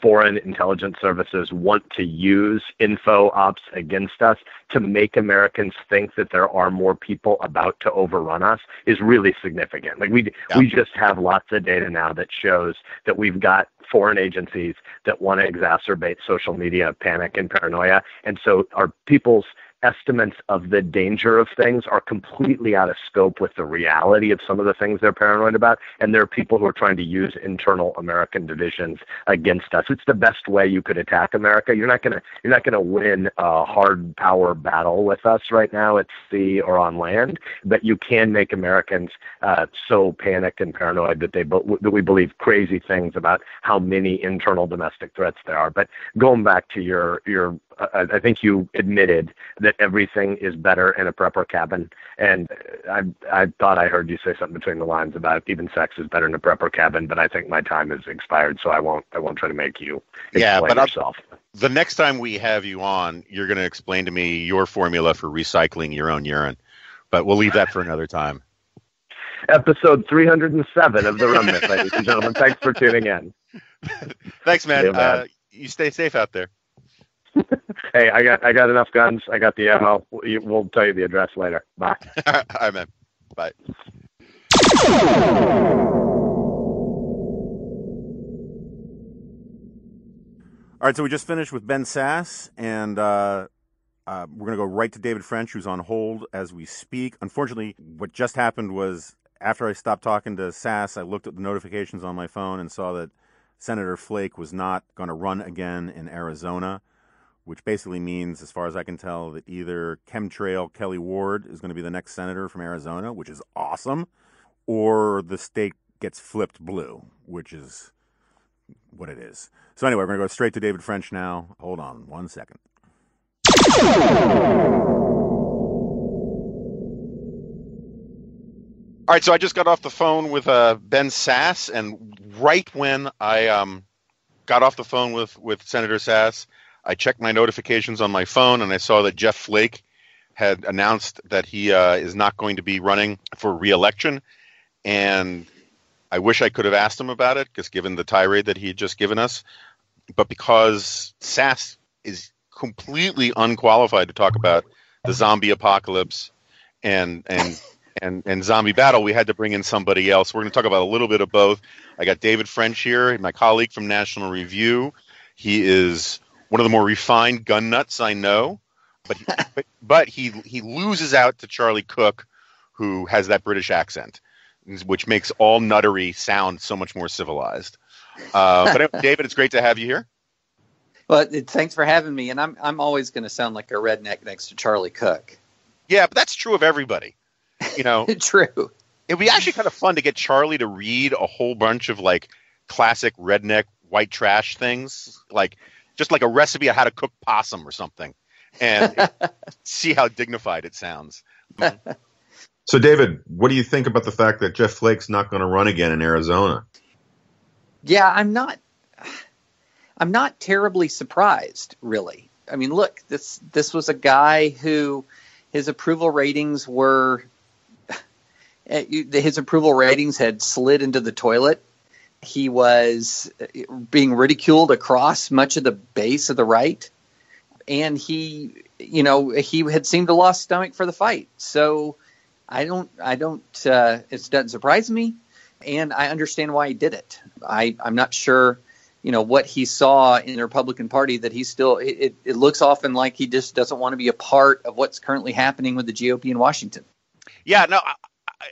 foreign intelligence services want to use info ops against us to make Americans think that there are more people about to overrun us is really significant. Like we yeah. we just have lots of data now that shows that we've got foreign agencies that want to exacerbate social media panic and paranoia, and so our people's estimates of the danger of things are completely out of scope with the reality of some of the things they're paranoid about. And there are people who are trying to use internal American divisions against us. It's the best way you could attack America. You're not gonna you're not gonna win a hard power battle with us right now at sea or on land, but you can make Americans uh, so panicked and paranoid that they that we believe crazy things about how many internal domestic threats there are. But going back to your your I, I think you admitted that everything is better in a prepper cabin, and I I thought I heard you say something between the lines about even sex is better in a prepper cabin, but I think my time has expired, so I won't I won't try to make you yeah, but yourself. I'll, the next time we have you on, you're going to explain to me your formula for recycling your own urine, but we'll leave that for another time. episode 307 of The Remnant, ladies and gentlemen. Thanks for tuning in. Thanks, man. Yeah, man. Uh, you stay safe out there. hey, I got I got enough guns. I got the ammo. We'll tell you the address later. Bye. All right, man. Bye. All right, so we just finished with Ben Sasse, and uh, uh, we're going to go right to David French, who's on hold as we speak. Unfortunately, what just happened was after I stopped talking to Sasse, I looked at the notifications on my phone and saw that Senator Flake was not going to run again in Arizona, which basically means, as far as I can tell, that either chemtrail Kelli Ward is going to be the next senator from Arizona, which is awesome, or the state gets flipped blue, which is what it is. So anyway, we're going to go straight to David French now. Hold on one second. All right, so I just got off the phone with uh, Ben Sasse, and right when I um, got off the phone with, with Senator Sasse, I checked my notifications on my phone, and I saw that Jeff Flake had announced that he uh, is not going to be running for reelection. And I wish I could have asked him about it, because given the tirade that he had just given us, but because Sasse is completely unqualified to talk about the zombie apocalypse and and and and zombie battle, we had to bring in somebody else. We're going to talk about a little bit of both. I got David French here, my colleague from National Review. He is one of the more refined gun nuts I know, but but, but he he loses out to Charlie Cook, who has that British accent, which makes all nuttery sound so much more civilized. Uh, but David, it's great to have you here. Well, thanks for having me. And I'm I'm always going to sound like a redneck next to Charlie Cook. Yeah, but that's true of everybody. You know, true. It'd be actually kind of fun to get Charlie to read a whole bunch of like classic redneck white trash things, like just like a recipe of how to cook possum or something, and see how dignified it sounds. so, David, what do you think about the fact that Jeff Flake's not going to run again in Arizona? Yeah, I'm not. I'm not terribly surprised, really. I mean, look, this this was a guy who his approval ratings were eh, his approval ratings had slid into the toilet. He was being ridiculed across much of the base of the right, and he, you know, he had seemed to lost stomach for the fight. So I don't, I don't, uh, it doesn't surprise me and I understand why he did it. I, I'm not sure, you know, what he saw in the Republican Party that he still. It, it looks often like he just doesn't want to be a part of what's currently happening with the GOP in Washington. Yeah, no. I, I,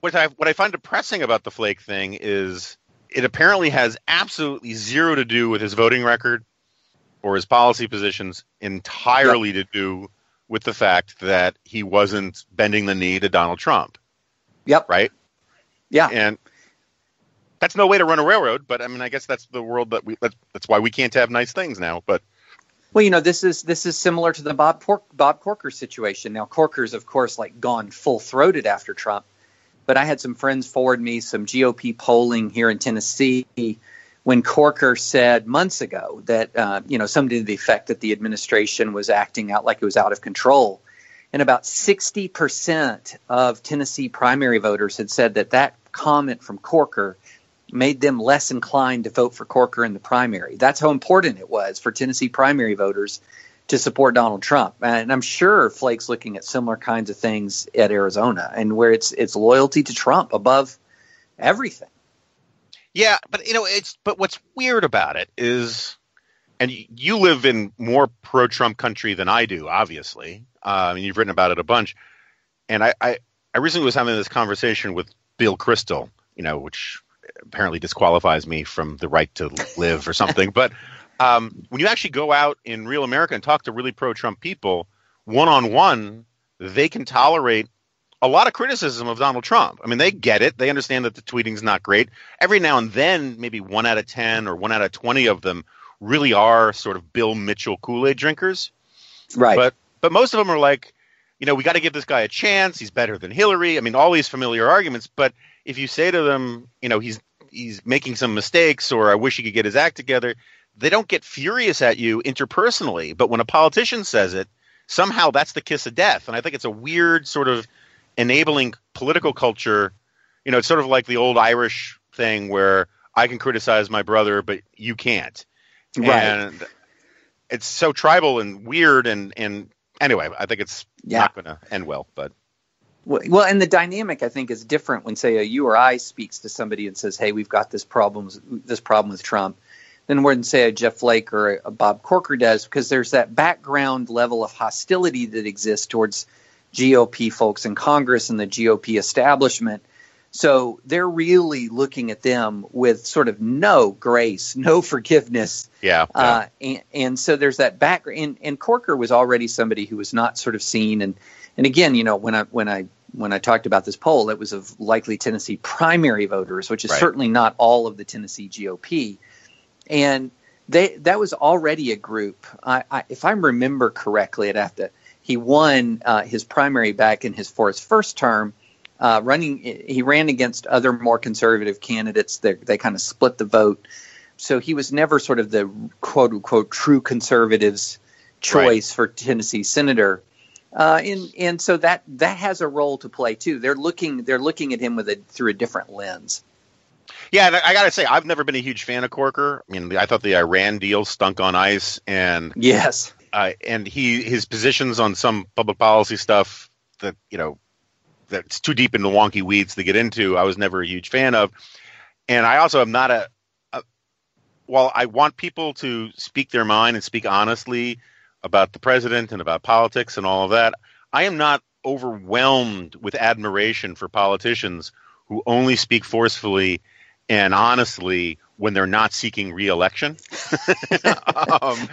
what I what I find depressing about the Flake thing is it apparently has absolutely zero to do with his voting record or his policy positions. Entirely yep. to do with the fact that he wasn't bending the knee to Donald Trump. Yep. Right. Yeah. And that's no way to run a railroad, but I mean, I guess that's the world that we. That's, that's why we can't have nice things now. But well, you know, this is this is similar to the Bob Por- Bob Corker situation. Now, Corker's of course like gone full throated after Trump, but I had some friends forward me some GOP polling here in Tennessee when Corker said months ago that uh, you know something to the effect that the administration was acting out like it was out of control and about 60% of Tennessee primary voters had said that that comment from Corker made them less inclined to vote for Corker in the primary. That's how important it was for Tennessee primary voters to support Donald Trump. And I'm sure Flake's looking at similar kinds of things at Arizona and where it's it's loyalty to Trump above everything. Yeah, but you know, it's but what's weird about it is and you live in more pro-Trump country than I do, obviously. Uh, and you've written about it a bunch. And I, I, I recently was having this conversation with Bill Kristol, you know, which apparently disqualifies me from the right to live or something. but um, when you actually go out in real America and talk to really pro-Trump people, one on one, they can tolerate a lot of criticism of Donald Trump. I mean, they get it. They understand that the tweeting's not great. Every now and then, maybe one out of 10 or one out of 20 of them really are sort of Bill Mitchell Kool Aid drinkers. Right. But but most of them are like, you know, we got to give this guy a chance. He's better than Hillary. I mean, all these familiar arguments. But if you say to them, you know, he's he's making some mistakes, or I wish he could get his act together, they don't get furious at you interpersonally. But when a politician says it, somehow that's the kiss of death. And I think it's a weird sort of enabling political culture you know, it's sort of like the old Irish thing where I can criticize my brother, but you can't. Right. And it's so tribal and weird and and anyway, I think it's Yeah. not going to end well. But Well, well, and the dynamic I think is different when, say, a you or I speaks to somebody and says, "Hey, we've got this problem, this problem with Trump," than when, say, a Jeff Flake or a, Bob Corker does, because there's that background level of hostility that exists towards GOP folks in Congress and the GOP establishment. So they're really looking at them with sort of no grace, no forgiveness, yeah, uh, and, and so there's that background. And, and Corker was already somebody who was not sort of seen. And and again, you know, when I when I when I talked about this poll, it was of likely Tennessee primary voters, which is Right. certainly not all of the Tennessee GOP. And they that was already a group. I, I, if I remember correctly, I'd have to. He won uh, his primary back in his for his first term. Uh, running, he ran against other more conservative candidates. They, they kind of split the vote so he was never sort of the quote unquote true conservatives choice for Tennessee senator. Uh, and and so that that has a role to play too. They're looking they're looking at him with a through a different lens. Yeah. And I got to say, I've never been a huge fan of Corker. I mean, I thought the Iran deal stunk on ice, and Yes. uh, and he his positions on some public policy stuff that you know that's too deep into wonky weeds to get into. I was never a huge fan of, and I also am not a, a while I want people to speak their mind and speak honestly about the president and about politics and all of that. I am not overwhelmed with admiration for politicians who only speak forcefully and honestly when they're not seeking reelection. um,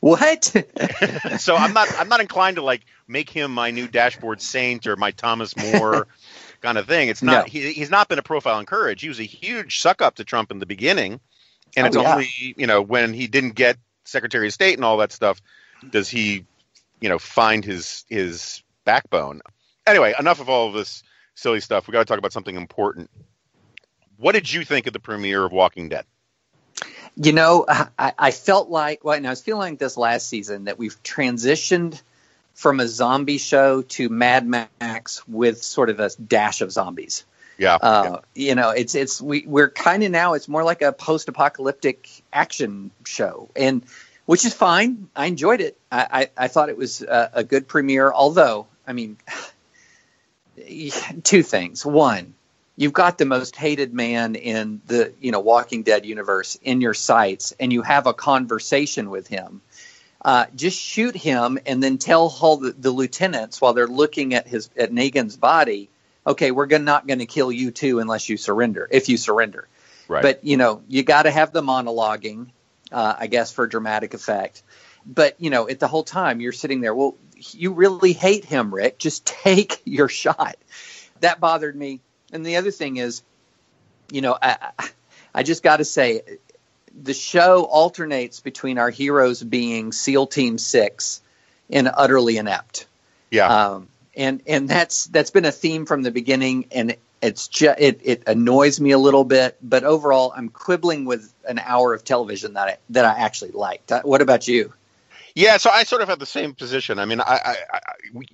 What? so I'm not I'm not inclined to like make him my new dashboard saint or my Thomas More kind of thing. It's not No. he, he's not been a profile in courage. He was a huge suck up to Trump in the beginning, and Oh, it's yeah. only you know when he didn't get Secretary of State and all that stuff does he you know find his his backbone. Anyway, enough of all of this silly stuff. We got to talk about something important. What did you think of the premiere of Walking Dead? You know, I, I felt like, well, and I was feeling like this last season that we've transitioned from a zombie show to Mad Max with sort of a dash of zombies. Yeah, Uh, You know, it's it's we we're kind of now. It's more like a post-apocalyptic action show, and which is fine. I enjoyed it. I I, I thought it was a, a good premiere. Although, I mean, two things. One, you've got the most hated man in the you know Walking Dead universe in your sights, and you have a conversation with him. Uh, just shoot him, and then tell all the, the lieutenants while they're looking at his at Negan's body. Okay, we're gonna, not going to kill you too unless you surrender. If you surrender, right. but you know you got to have the monologuing, uh, I guess, for dramatic effect. But you know, at the whole time you're sitting there. Well, you really hate him, Rick. Just take your shot. That bothered me. And the other thing is, you know, I, I- just got to say, the show alternates between our heroes being SEAL Team Six and utterly inept. yeah, Um, and and that's that's been a theme from the beginning, and it's just it, it annoys me a little bit. But overall, I'm quibbling with an hour of television that I that I actually liked. Uh, What about you? Yeah, so I sort of had the same position. I mean, I, I, I,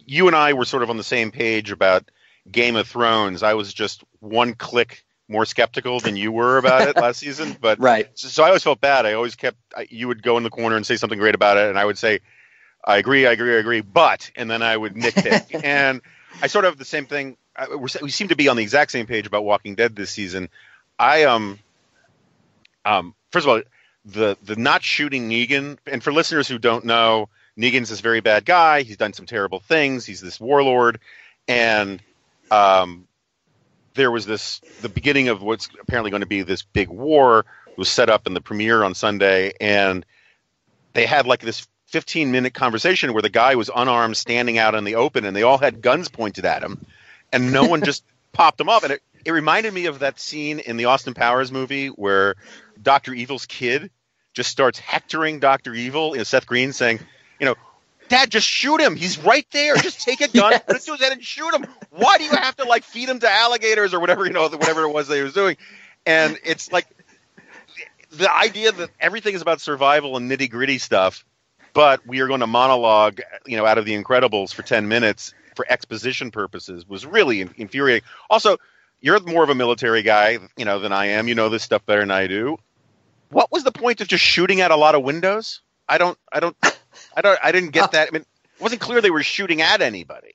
you and I were sort of on the same page about Game of Thrones. I was just one click more skeptical than you were about it last season, but Right. so, so I always felt bad. I always kept. I, you would go in the corner and say something great about it, and I would say, "I agree, I agree, I agree," but, and then I would nitpick. and I sort of have the same thing. I, we're, we seem to be on the exact same page about Walking Dead this season. I um, um, first of all, the the not shooting Negan, and for listeners who don't know, Negan's this very bad guy. He's done some terrible things. He's this warlord, and um, there was this the beginning of what's apparently going to be this big war was set up in the premiere on Sunday, and they had like this 15 minute conversation where the guy was unarmed, standing out in the open, and they all had guns pointed at him, and no one just popped him up, and it. It reminded me of that scene in the Austin Powers movie where Doctor Evil's kid just starts hectoring Doctor Evil, you know, Seth Green saying, you know, Dad, just shoot him. He's right there. Just take a gun, put it to his head, and shoot him. Why do you have to like feed him to alligators or whatever you know, whatever it was that he was doing? And it's like the idea that everything is about survival and nitty gritty stuff, but we are going to monologue, you know, out of The Incredibles for ten minutes for exposition purposes was really infuriating. Also, you're more of a military guy, you know, than I am. You know this stuff better than I do. What was the point of just shooting at a lot of windows? I don't, I don't, I don't, I didn't get uh, that. I mean, it wasn't clear they were shooting at anybody.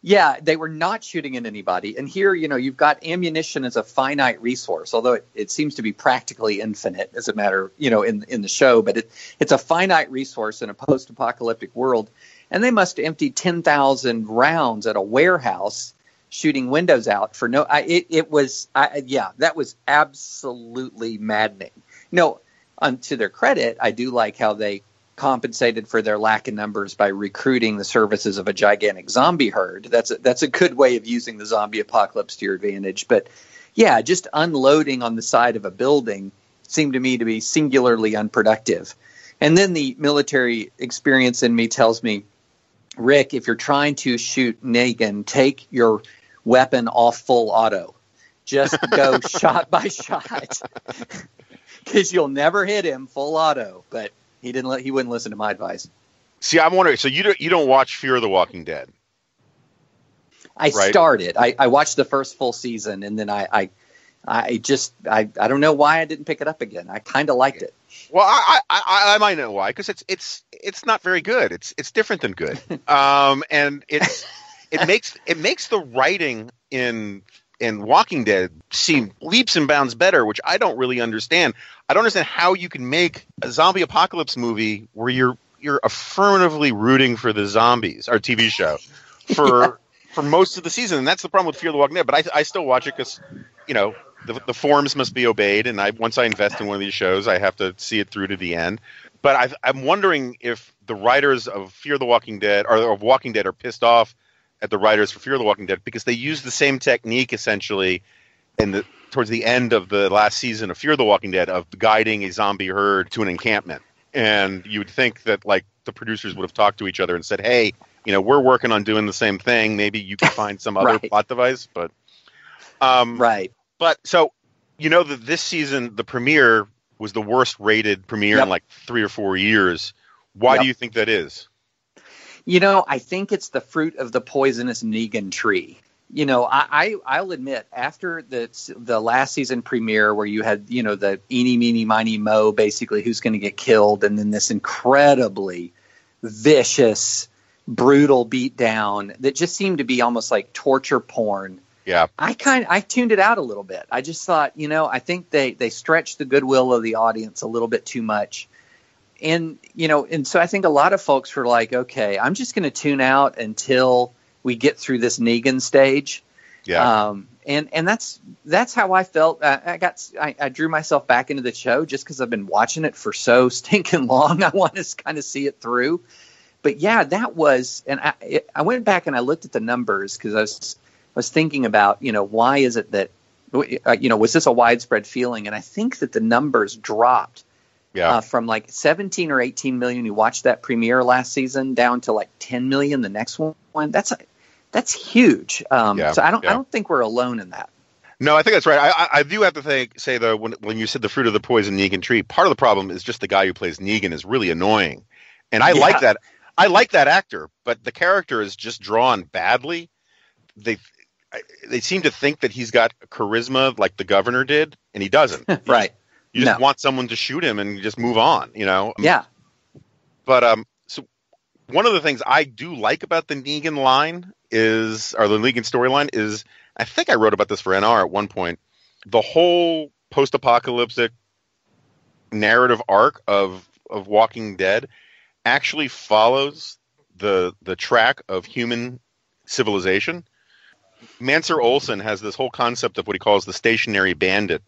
Yeah, they were not shooting at anybody. And here, you know, you've got ammunition as a finite resource, although it, it seems to be practically infinite as a matter, you know, in in the show. But it, it's a finite resource in a post-apocalyptic world, and they must empty ten thousand rounds at a warehouse shooting windows out for no. I, it it was, I, yeah, that was absolutely maddening. No, on to their credit, I do like how they compensated for their lack of numbers by recruiting the services of a gigantic zombie herd. That's a, that's a good way of using the zombie apocalypse to your advantage. But yeah, just unloading on the side of a building seemed to me to be singularly unproductive. And then the military experience in me tells me, Rick, if you're trying to shoot Negan, take your weapon off full auto. Just go shot by shot. Because you'll never hit him full auto. But he didn't. Let, he wouldn't listen to my advice. See, I'm wondering. So you don't you don't watch Fear of the Walking Dead? I right? started. I, I watched the first full season, and then I, I, I just I, I don't know why I didn't pick it up again. I kind of liked it. Well, I, I I might know why because it's it's it's not very good. It's it's different than good. Um, and it's it makes it makes the writing in in Walking Dead seem leaps and bounds better, which I don't really understand. I don't understand how you can make a zombie apocalypse movie where you're you're affirmatively rooting for the zombies or TV show for yeah. for most of the season, and that's the problem with Fear the Walking Dead. But I I still watch it because you know the the forms must be obeyed, and I once I invest in one of these shows, I have to see it through to the end. But i I'm wondering if the writers of Fear the Walking Dead or of Walking Dead are pissed off at the writers for Fear of the Walking Dead because they use the same technique essentially in the towards the end of the last season of Fear of the Walking Dead of guiding a zombie herd to an encampment. And you would think that like the producers would have talked to each other and said, "Hey, you know, we're working on doing the same thing. Maybe you can find some other right. plot device." But um, right. But so you know that this season the premiere was the worst rated premiere yep. in like three or four years. Why yep. do you think that is? You know, I think it's the fruit of the poisonous Negan tree. You know, I, I will admit after the the last season premiere where you had you know the eeny meeny miny mo basically who's going to get killed and then this incredibly vicious brutal beatdown that just seemed to be almost like torture porn. Yeah. I kind I tuned it out a little bit. I just thought, you know, I think they they stretched the goodwill of the audience a little bit too much and you know, and so I think a lot of folks were like, okay, I'm just going to tune out until we get through this Negan stage. Yeah. Um, and and that's that's how I felt. I, I got I, I, drew myself back into the show just because I've been watching it for so stinking long. I want to kind of see it through. But yeah, that was, and I it, I went back and I looked at the numbers because I was I was thinking about you know why is it that uh, you know was this a widespread feeling? And I think that the numbers dropped yeah. Uh, from like 17 or 18 million you watched that premiere last season down to like 10 million the next one. That's that's huge. Um, yeah, so I don't yeah. I don't think we're alone in that. No, I think that's right. I, I do have to think, say though, when when you said the fruit of the poison Negan tree, part of the problem is just the guy who plays Negan is really annoying, and I yeah. like that. I like that actor, but the character is just drawn badly. They they seem to think that he's got charisma like the governor did, and he doesn't. right. You just no. want someone to shoot him and just move on, you know? Yeah. But um, so one of the things I do like about the Negan line is, or the Negan storyline is, I think I wrote about this for NR at one point. The whole post-apocalyptic narrative arc of of Walking Dead actually follows the the track of human civilization. Mancur Olson has this whole concept of what he calls the stationary bandit,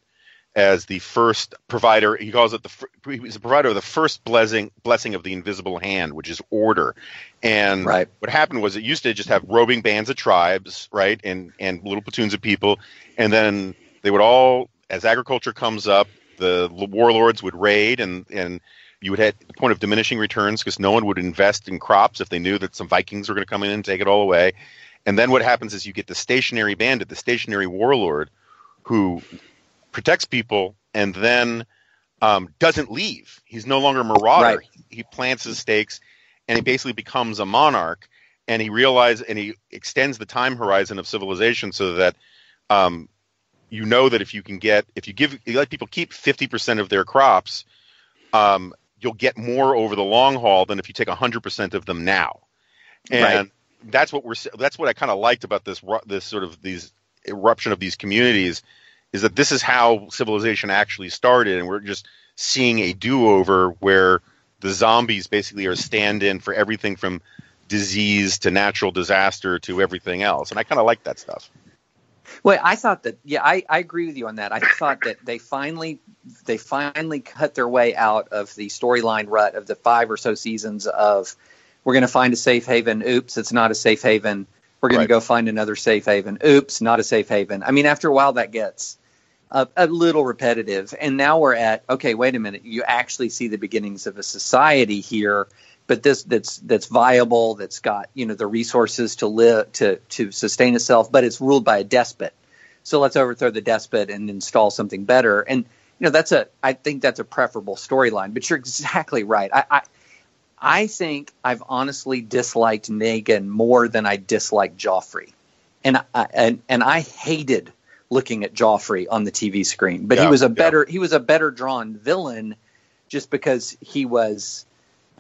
as the first provider. He calls it the he's a provider of the first blessing blessing of the invisible hand, which is order. And right. what happened was it used to just have roving bands of tribes, right, and and little platoons of people, and then they would all, as agriculture comes up, the warlords would raid, and and you would hit the point of diminishing returns because no one would invest in crops if they knew that some Vikings were going to come in and take it all away. And then what happens is you get the stationary bandit, the stationary warlord, who protects people, and then um, doesn't leave. He's no longer a marauder. Right. He plants his stakes, and he basically becomes a monarch. And he realizes, and he extends the time horizon of civilization so that um, you know that if you can get if you give you let people keep 50% of their crops um, you'll get more over the long haul than if you take 100% of them now and right. that's what we're that's what i kind of liked about this this sort of these eruption of these communities is that this is how civilization actually started and we're just seeing a do-over where the zombies basically are stand-in for everything from disease to natural disaster to everything else and i kind of like that stuff well, I thought that yeah, I, I agree with you on that. I thought that they finally they finally cut their way out of the storyline rut of the five or so seasons of we're going to find a safe haven. Oops, it's not a safe haven. We're going right. to go find another safe haven. Oops, not a safe haven. I mean, after a while, that gets a, a little repetitive. And now we're at okay, wait a minute. You actually see the beginnings of a society here but this that's that's viable, that's got you know the resources to live to to sustain itself, but it's ruled by a despot. So let's overthrow the despot and install something better. And you know that's a I think that's a preferable storyline. But you're exactly right. I, I I think I've honestly disliked Negan more than I disliked Joffrey, and I, and and I hated looking at Joffrey on the TV screen. But yeah, he was a better yeah. he was a better drawn villain, just because he was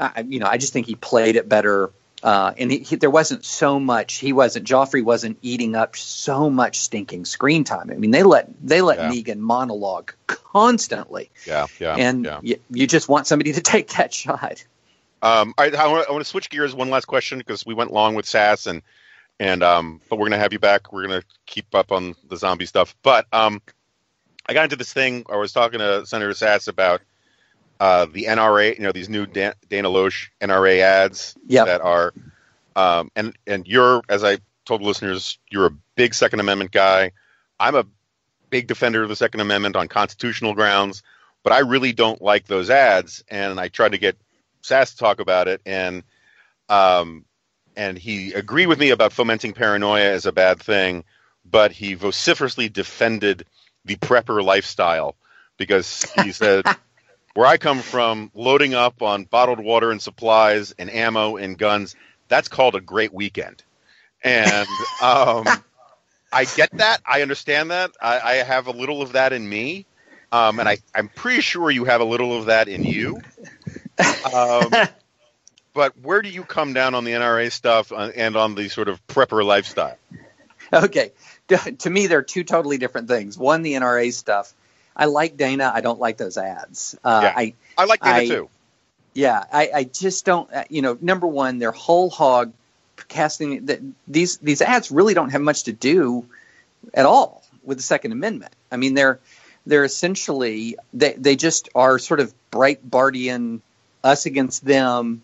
I, you know, I just think he played it better. Uh, and he, he, there wasn't so much. He wasn't. Joffrey wasn't eating up so much stinking screen time. I mean, they let they let yeah. Negan monologue constantly. Yeah, yeah. And you just want somebody to take that shot. Um, I, I, want, I want to switch gears. One last question because we went long with Sasse and and um, but we're gonna have you back. We're gonna keep up on the zombie stuff. But um, I got into this thing. I was talking to Senator Sasse about uh, the NRA, you know, these new Dan- Dana Loesch NRA ads yep. that are, um, and and you're, as I told listeners, you're a big Second Amendment guy. I'm a big defender of the Second Amendment on constitutional grounds, but I really don't like those ads. And I tried to get Sasse to talk about it, and um, and he agreed with me about fomenting paranoia as a bad thing, but he vociferously defended the prepper lifestyle because he said where I come from, loading up on bottled water and supplies and ammo and guns, that's called a great weekend. And um, I get that. I understand that. I, I, have a little of that in me. Um, and I, I'm pretty sure you have a little of that in you. Um, but where do you come down on the NRA stuff uh, and on the sort of prepper lifestyle? Okay. To me, they're two totally different things. One, the NRA stuff I like Dana. I don't like those ads. Uh, yeah. I I like Dana I, too. Yeah, I, I just don't. Uh, you know, number one, they're whole hog casting. The, these these ads really don't have much to do at all with the Second Amendment. I mean, they're they're essentially they they just are sort of Breitbartian us against them.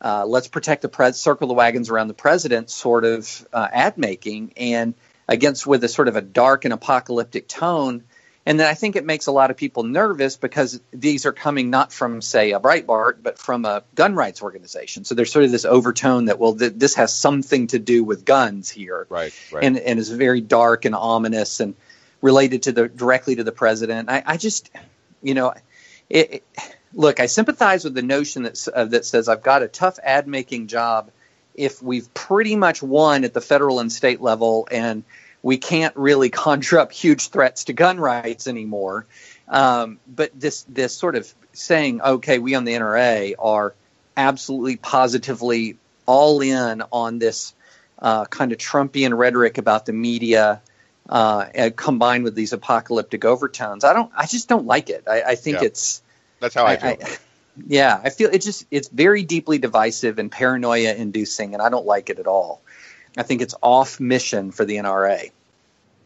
Uh, let's protect the pres circle the wagons around the president sort of uh, ad making and against with a sort of a dark and apocalyptic tone and then I think it makes a lot of people nervous because these are coming not from, say, a Breitbart, but from a gun rights organization. So there's sort of this overtone that, well, th- this has something to do with guns here. Right, right. And, and is very dark and ominous and related to the directly to the president. I, I just, you know, it, it, look, I sympathize with the notion that, uh, that says I've got a tough ad making job if we've pretty much won at the federal and state level and – we can't really conjure up huge threats to gun rights anymore. Um, but this this sort of saying, okay, we on the NRA are absolutely positively all in on this uh, kind of Trumpian rhetoric about the media, uh, combined with these apocalyptic overtones. I don't. I just don't like it. I, I think yeah. it's. That's how I, I feel. I, yeah, I feel it just it's very deeply divisive and paranoia inducing, and I don't like it at all. I think it's off mission for the NRA.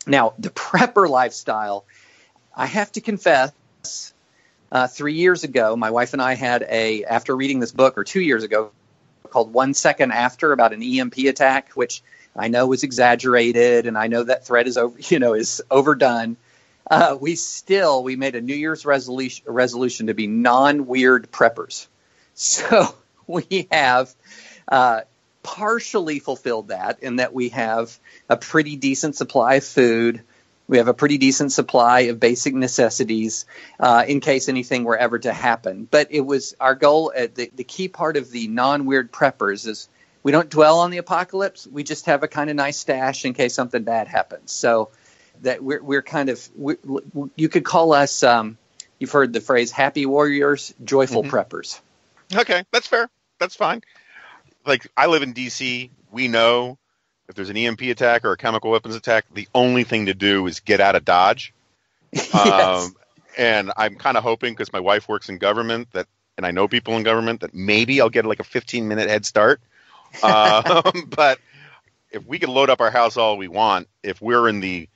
Now, the prepper lifestyle, I have to confess, uh, three years ago, my wife and I had a, after reading this book, or two years ago, called One Second After about an EMP attack, which I know was exaggerated, and I know that threat is over, you know, is overdone. Uh, we still we made a New Year's resolution resolution to be non weird preppers. So we have uh, partially fulfilled that in that we have a pretty decent supply of food. We have a pretty decent supply of basic necessities uh, in case anything were ever to happen. But it was our goal. Uh, the, the key part of the non weird preppers is we don't dwell on the apocalypse. We just have a kind of nice stash in case something bad happens. So that we're we're kind of we, you could call us. Um, you've heard the phrase "happy warriors, joyful mm-hmm. preppers." Okay, that's fair. That's fine. Like I live in D.C. We know if there's an EMP attack or a chemical weapons attack, the only thing to do is get out of Dodge. yes. Um, and I'm kind of hoping because my wife works in government that, and I know people in government that maybe I'll get like a 15 minute head start. um, but if we can load up our house all we want, if we're in the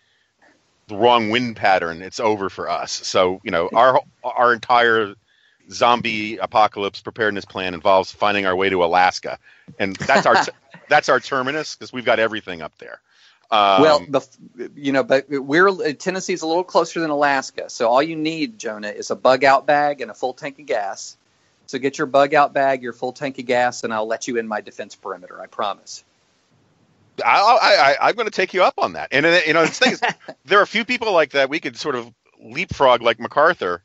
the wrong wind pattern, it's over for us. So you know, our our entire zombie apocalypse preparedness plan involves finding our way to Alaska, and that's our that's our terminus because we've got everything up there. Um, well, the, you know, but we're Tennessee's a little closer than Alaska, so all you need, Jonah, is a bug out bag and a full tank of gas. So get your bug out bag, your full tank of gas, and I'll let you in my defense perimeter. I promise. I, I, am going to take you up on that. And you know, the thing is, there are a few people like that. We could sort of leapfrog like MacArthur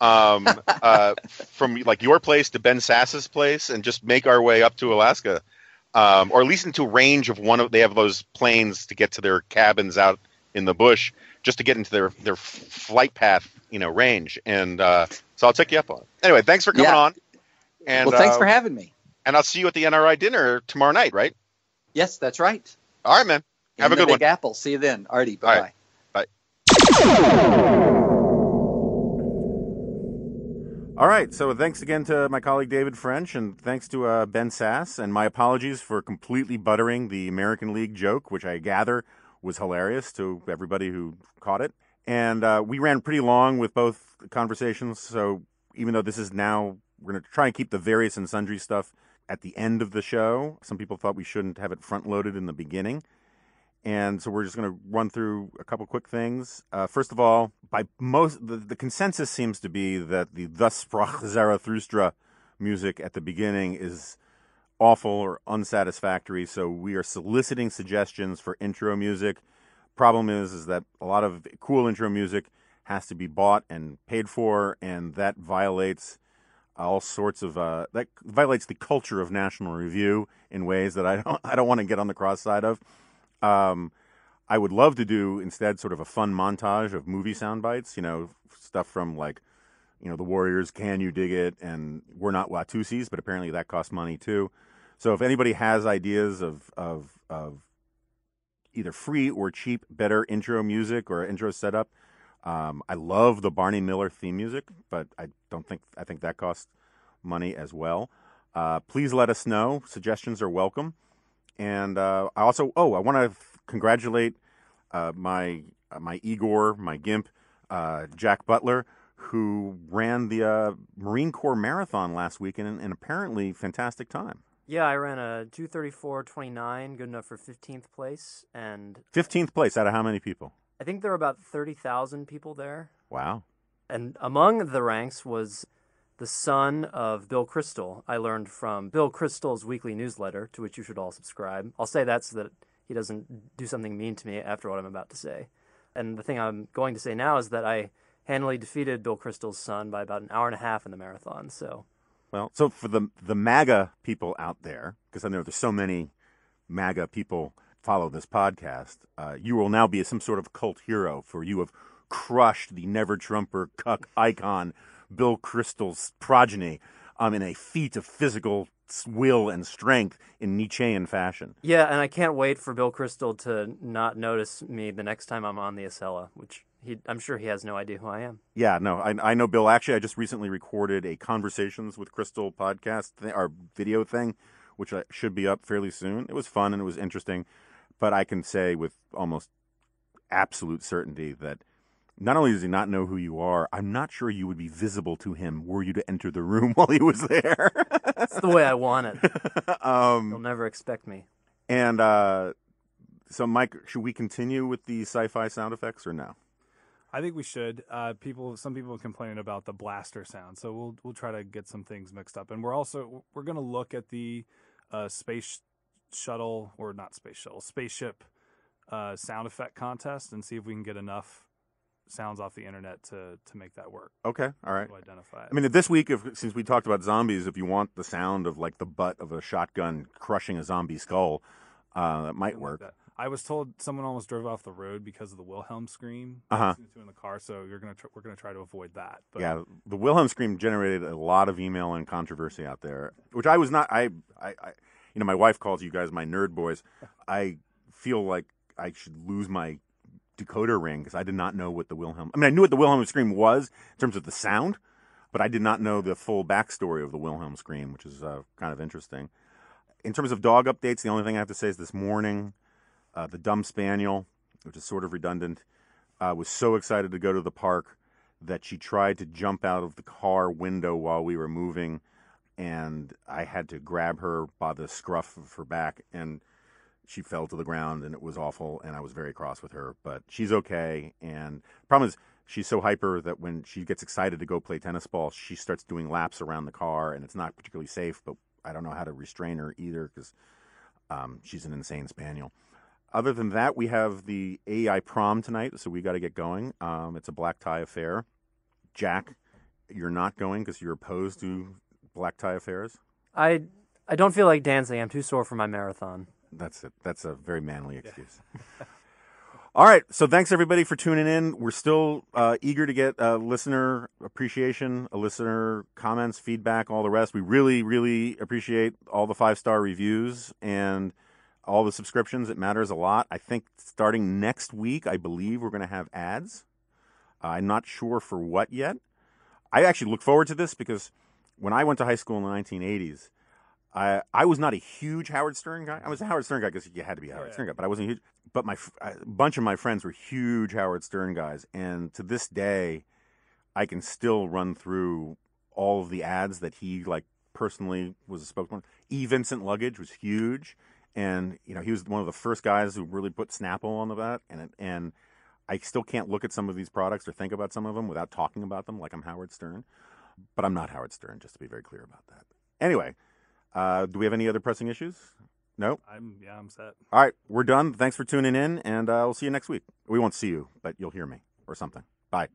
um, uh, from like your place to Ben Sasse's place, and just make our way up to Alaska, um, or at least into range of one of. They have those planes to get to their cabins out in the bush, just to get into their their flight path, you know, range. And uh, so I'll take you up on it. Anyway, thanks for coming yeah. on. And well, thanks uh, for having me. And I'll see you at the NRI dinner tomorrow night, right? Yes, that's right. All right, man. Have In a good Big one. Apple. See you then. Artie. Bye bye. Bye. All right. So thanks again to my colleague David French, and thanks to uh, Ben Sasse. And my apologies for completely buttering the American League joke, which I gather was hilarious to everybody who caught it. And uh, we ran pretty long with both conversations. So even though this is now, we're going to try and keep the various and sundry stuff at the end of the show. Some people thought we shouldn't have it front loaded in the beginning. And so we're just going to run through a couple quick things. Uh, first of all, by most the, the, consensus seems to be that the Thus sprach Zarathustra music at the beginning is awful or unsatisfactory. So we are soliciting suggestions for intro music. Problem is, is that a lot of cool intro music has to be bought and paid for, and that violates all sorts of uh, that violates the culture of National Review in ways that I don't I don't want to get on the cross side of. Um, I would love to do instead sort of a fun montage of movie sound bites, you know, stuff from like, you know, the Warriors, Can You Dig It, and We're Not Watusis, but apparently that costs money too. So if anybody has ideas of of of either free or cheap, better intro music or intro setup, um, I love the Barney Miller theme music, but I don't think I think that costs money as well. Uh, please let us know. Suggestions are welcome. And uh, I also oh I want to f- congratulate uh, my uh, my Igor my Gimp uh, Jack Butler who ran the uh, Marine Corps Marathon last week in an apparently fantastic time. Yeah, I ran a 234.29, good enough for 15th place and 15th place out of how many people? I think there were about 30,000 people there. Wow. And among the ranks was the son of Bill Kristol. I learned from Bill Kristol's weekly newsletter, to which you should all subscribe. I'll say that so that he doesn't do something mean to me after what I'm about to say. And the thing I'm going to say now is that I handily defeated Bill Kristol's son by about an hour and a half in the marathon. So, well, so for the the MAGA people out there, because I know there's so many MAGA people follow this podcast, uh, you will now be some sort of cult hero, for you have crushed the never Trumper cuck icon, Bill Kristol's progeny, um, in a feat of physical will and strength in Nietzschean fashion. Yeah, and I can't wait for Bill Kristol to not notice me the next time I'm on the Acela, which he, I'm sure he has no idea who I am. Yeah, no, I, I know Bill. Actually, I just recently recorded a Conversations with Kristol podcast, th- our video thing, which should be up fairly soon. It was fun and it was interesting. But I can say with almost absolute certainty that not only does he not know who you are, I'm not sure you would be visible to him were you to enter the room while he was there. That's the way I want it. um, He'll never expect me. And uh, so, Mike, should we continue with the sci-fi sound effects or no? I think we should. Uh, people, some people complaining about the blaster sound, so we'll we'll try to get some things mixed up, and we're also we're going to look at the uh, space shuttle or not space shuttle, spaceship uh, sound effect contest and see if we can get enough sounds off the internet to to make that work. Okay, all right. To identify. It. I mean, this week, if since we talked about zombies, if you want the sound of like the butt of a shotgun crushing a zombie skull, uh, that might work. That. I was told someone almost drove off the road because of the Wilhelm scream Uh-huh. in the car. So you're gonna tr- we're gonna try to avoid that. But yeah, the Wilhelm scream generated a lot of email and controversy out there, which I was not. I, I, I you know, my wife calls you guys my nerd boys. I feel like I should lose my decoder ring because I did not know what the Wilhelm. I mean, I knew what the Wilhelm scream was in terms of the sound, but I did not know the full backstory of the Wilhelm scream, which is uh, kind of interesting. In terms of dog updates, the only thing I have to say is this morning, uh, the dumb spaniel, which is sort of redundant, uh, was so excited to go to the park that she tried to jump out of the car window while we were moving, and I had to grab her by the scruff of her back, and she fell to the ground, and it was awful, and I was very cross with her, but she's okay. And the problem is, she's so hyper that when she gets excited to go play tennis ball, she starts doing laps around the car, and it's not particularly safe. But I don't know how to restrain her either because um, she's an insane spaniel. Other than that, we have the AEI prom tonight, so we got to get going. Um, it's a black tie affair. Jack, you're not going because you're opposed to black tie affairs. I I don't feel like dancing. I'm too sore for my marathon. That's it. That's a very manly excuse. All right. So thanks everybody for tuning in. We're still uh, eager to get uh, listener appreciation, a listener comments, feedback, all the rest. We really, really appreciate all the five star reviews and all the subscriptions. It matters a lot. I think starting next week, I believe we're going to have ads. Uh, I'm not sure for what yet. I actually look forward to this because when I went to high school in the 1980s, I I was not a huge Howard Stern guy. I was a Howard Stern guy because you had to be a Howard Yeah. Stern guy, but I wasn't huge. But my a bunch of my friends were huge Howard Stern guys, and to this day, I can still run through all of the ads that he like personally was a spokesman. E. Vincent Luggage was huge, and you know he was one of the first guys who really put Snapple on the bat, and and I still can't look at some of these products or think about some of them without talking about them like I'm Howard Stern. But I'm not Howard Stern, just to be very clear about that. Anyway, uh, do we have any other pressing issues? No. I'm yeah I'm set. All right, we're done. Thanks for tuning in, and uh, we'll see you next week. We won't see you, but you'll hear me or something. Bye.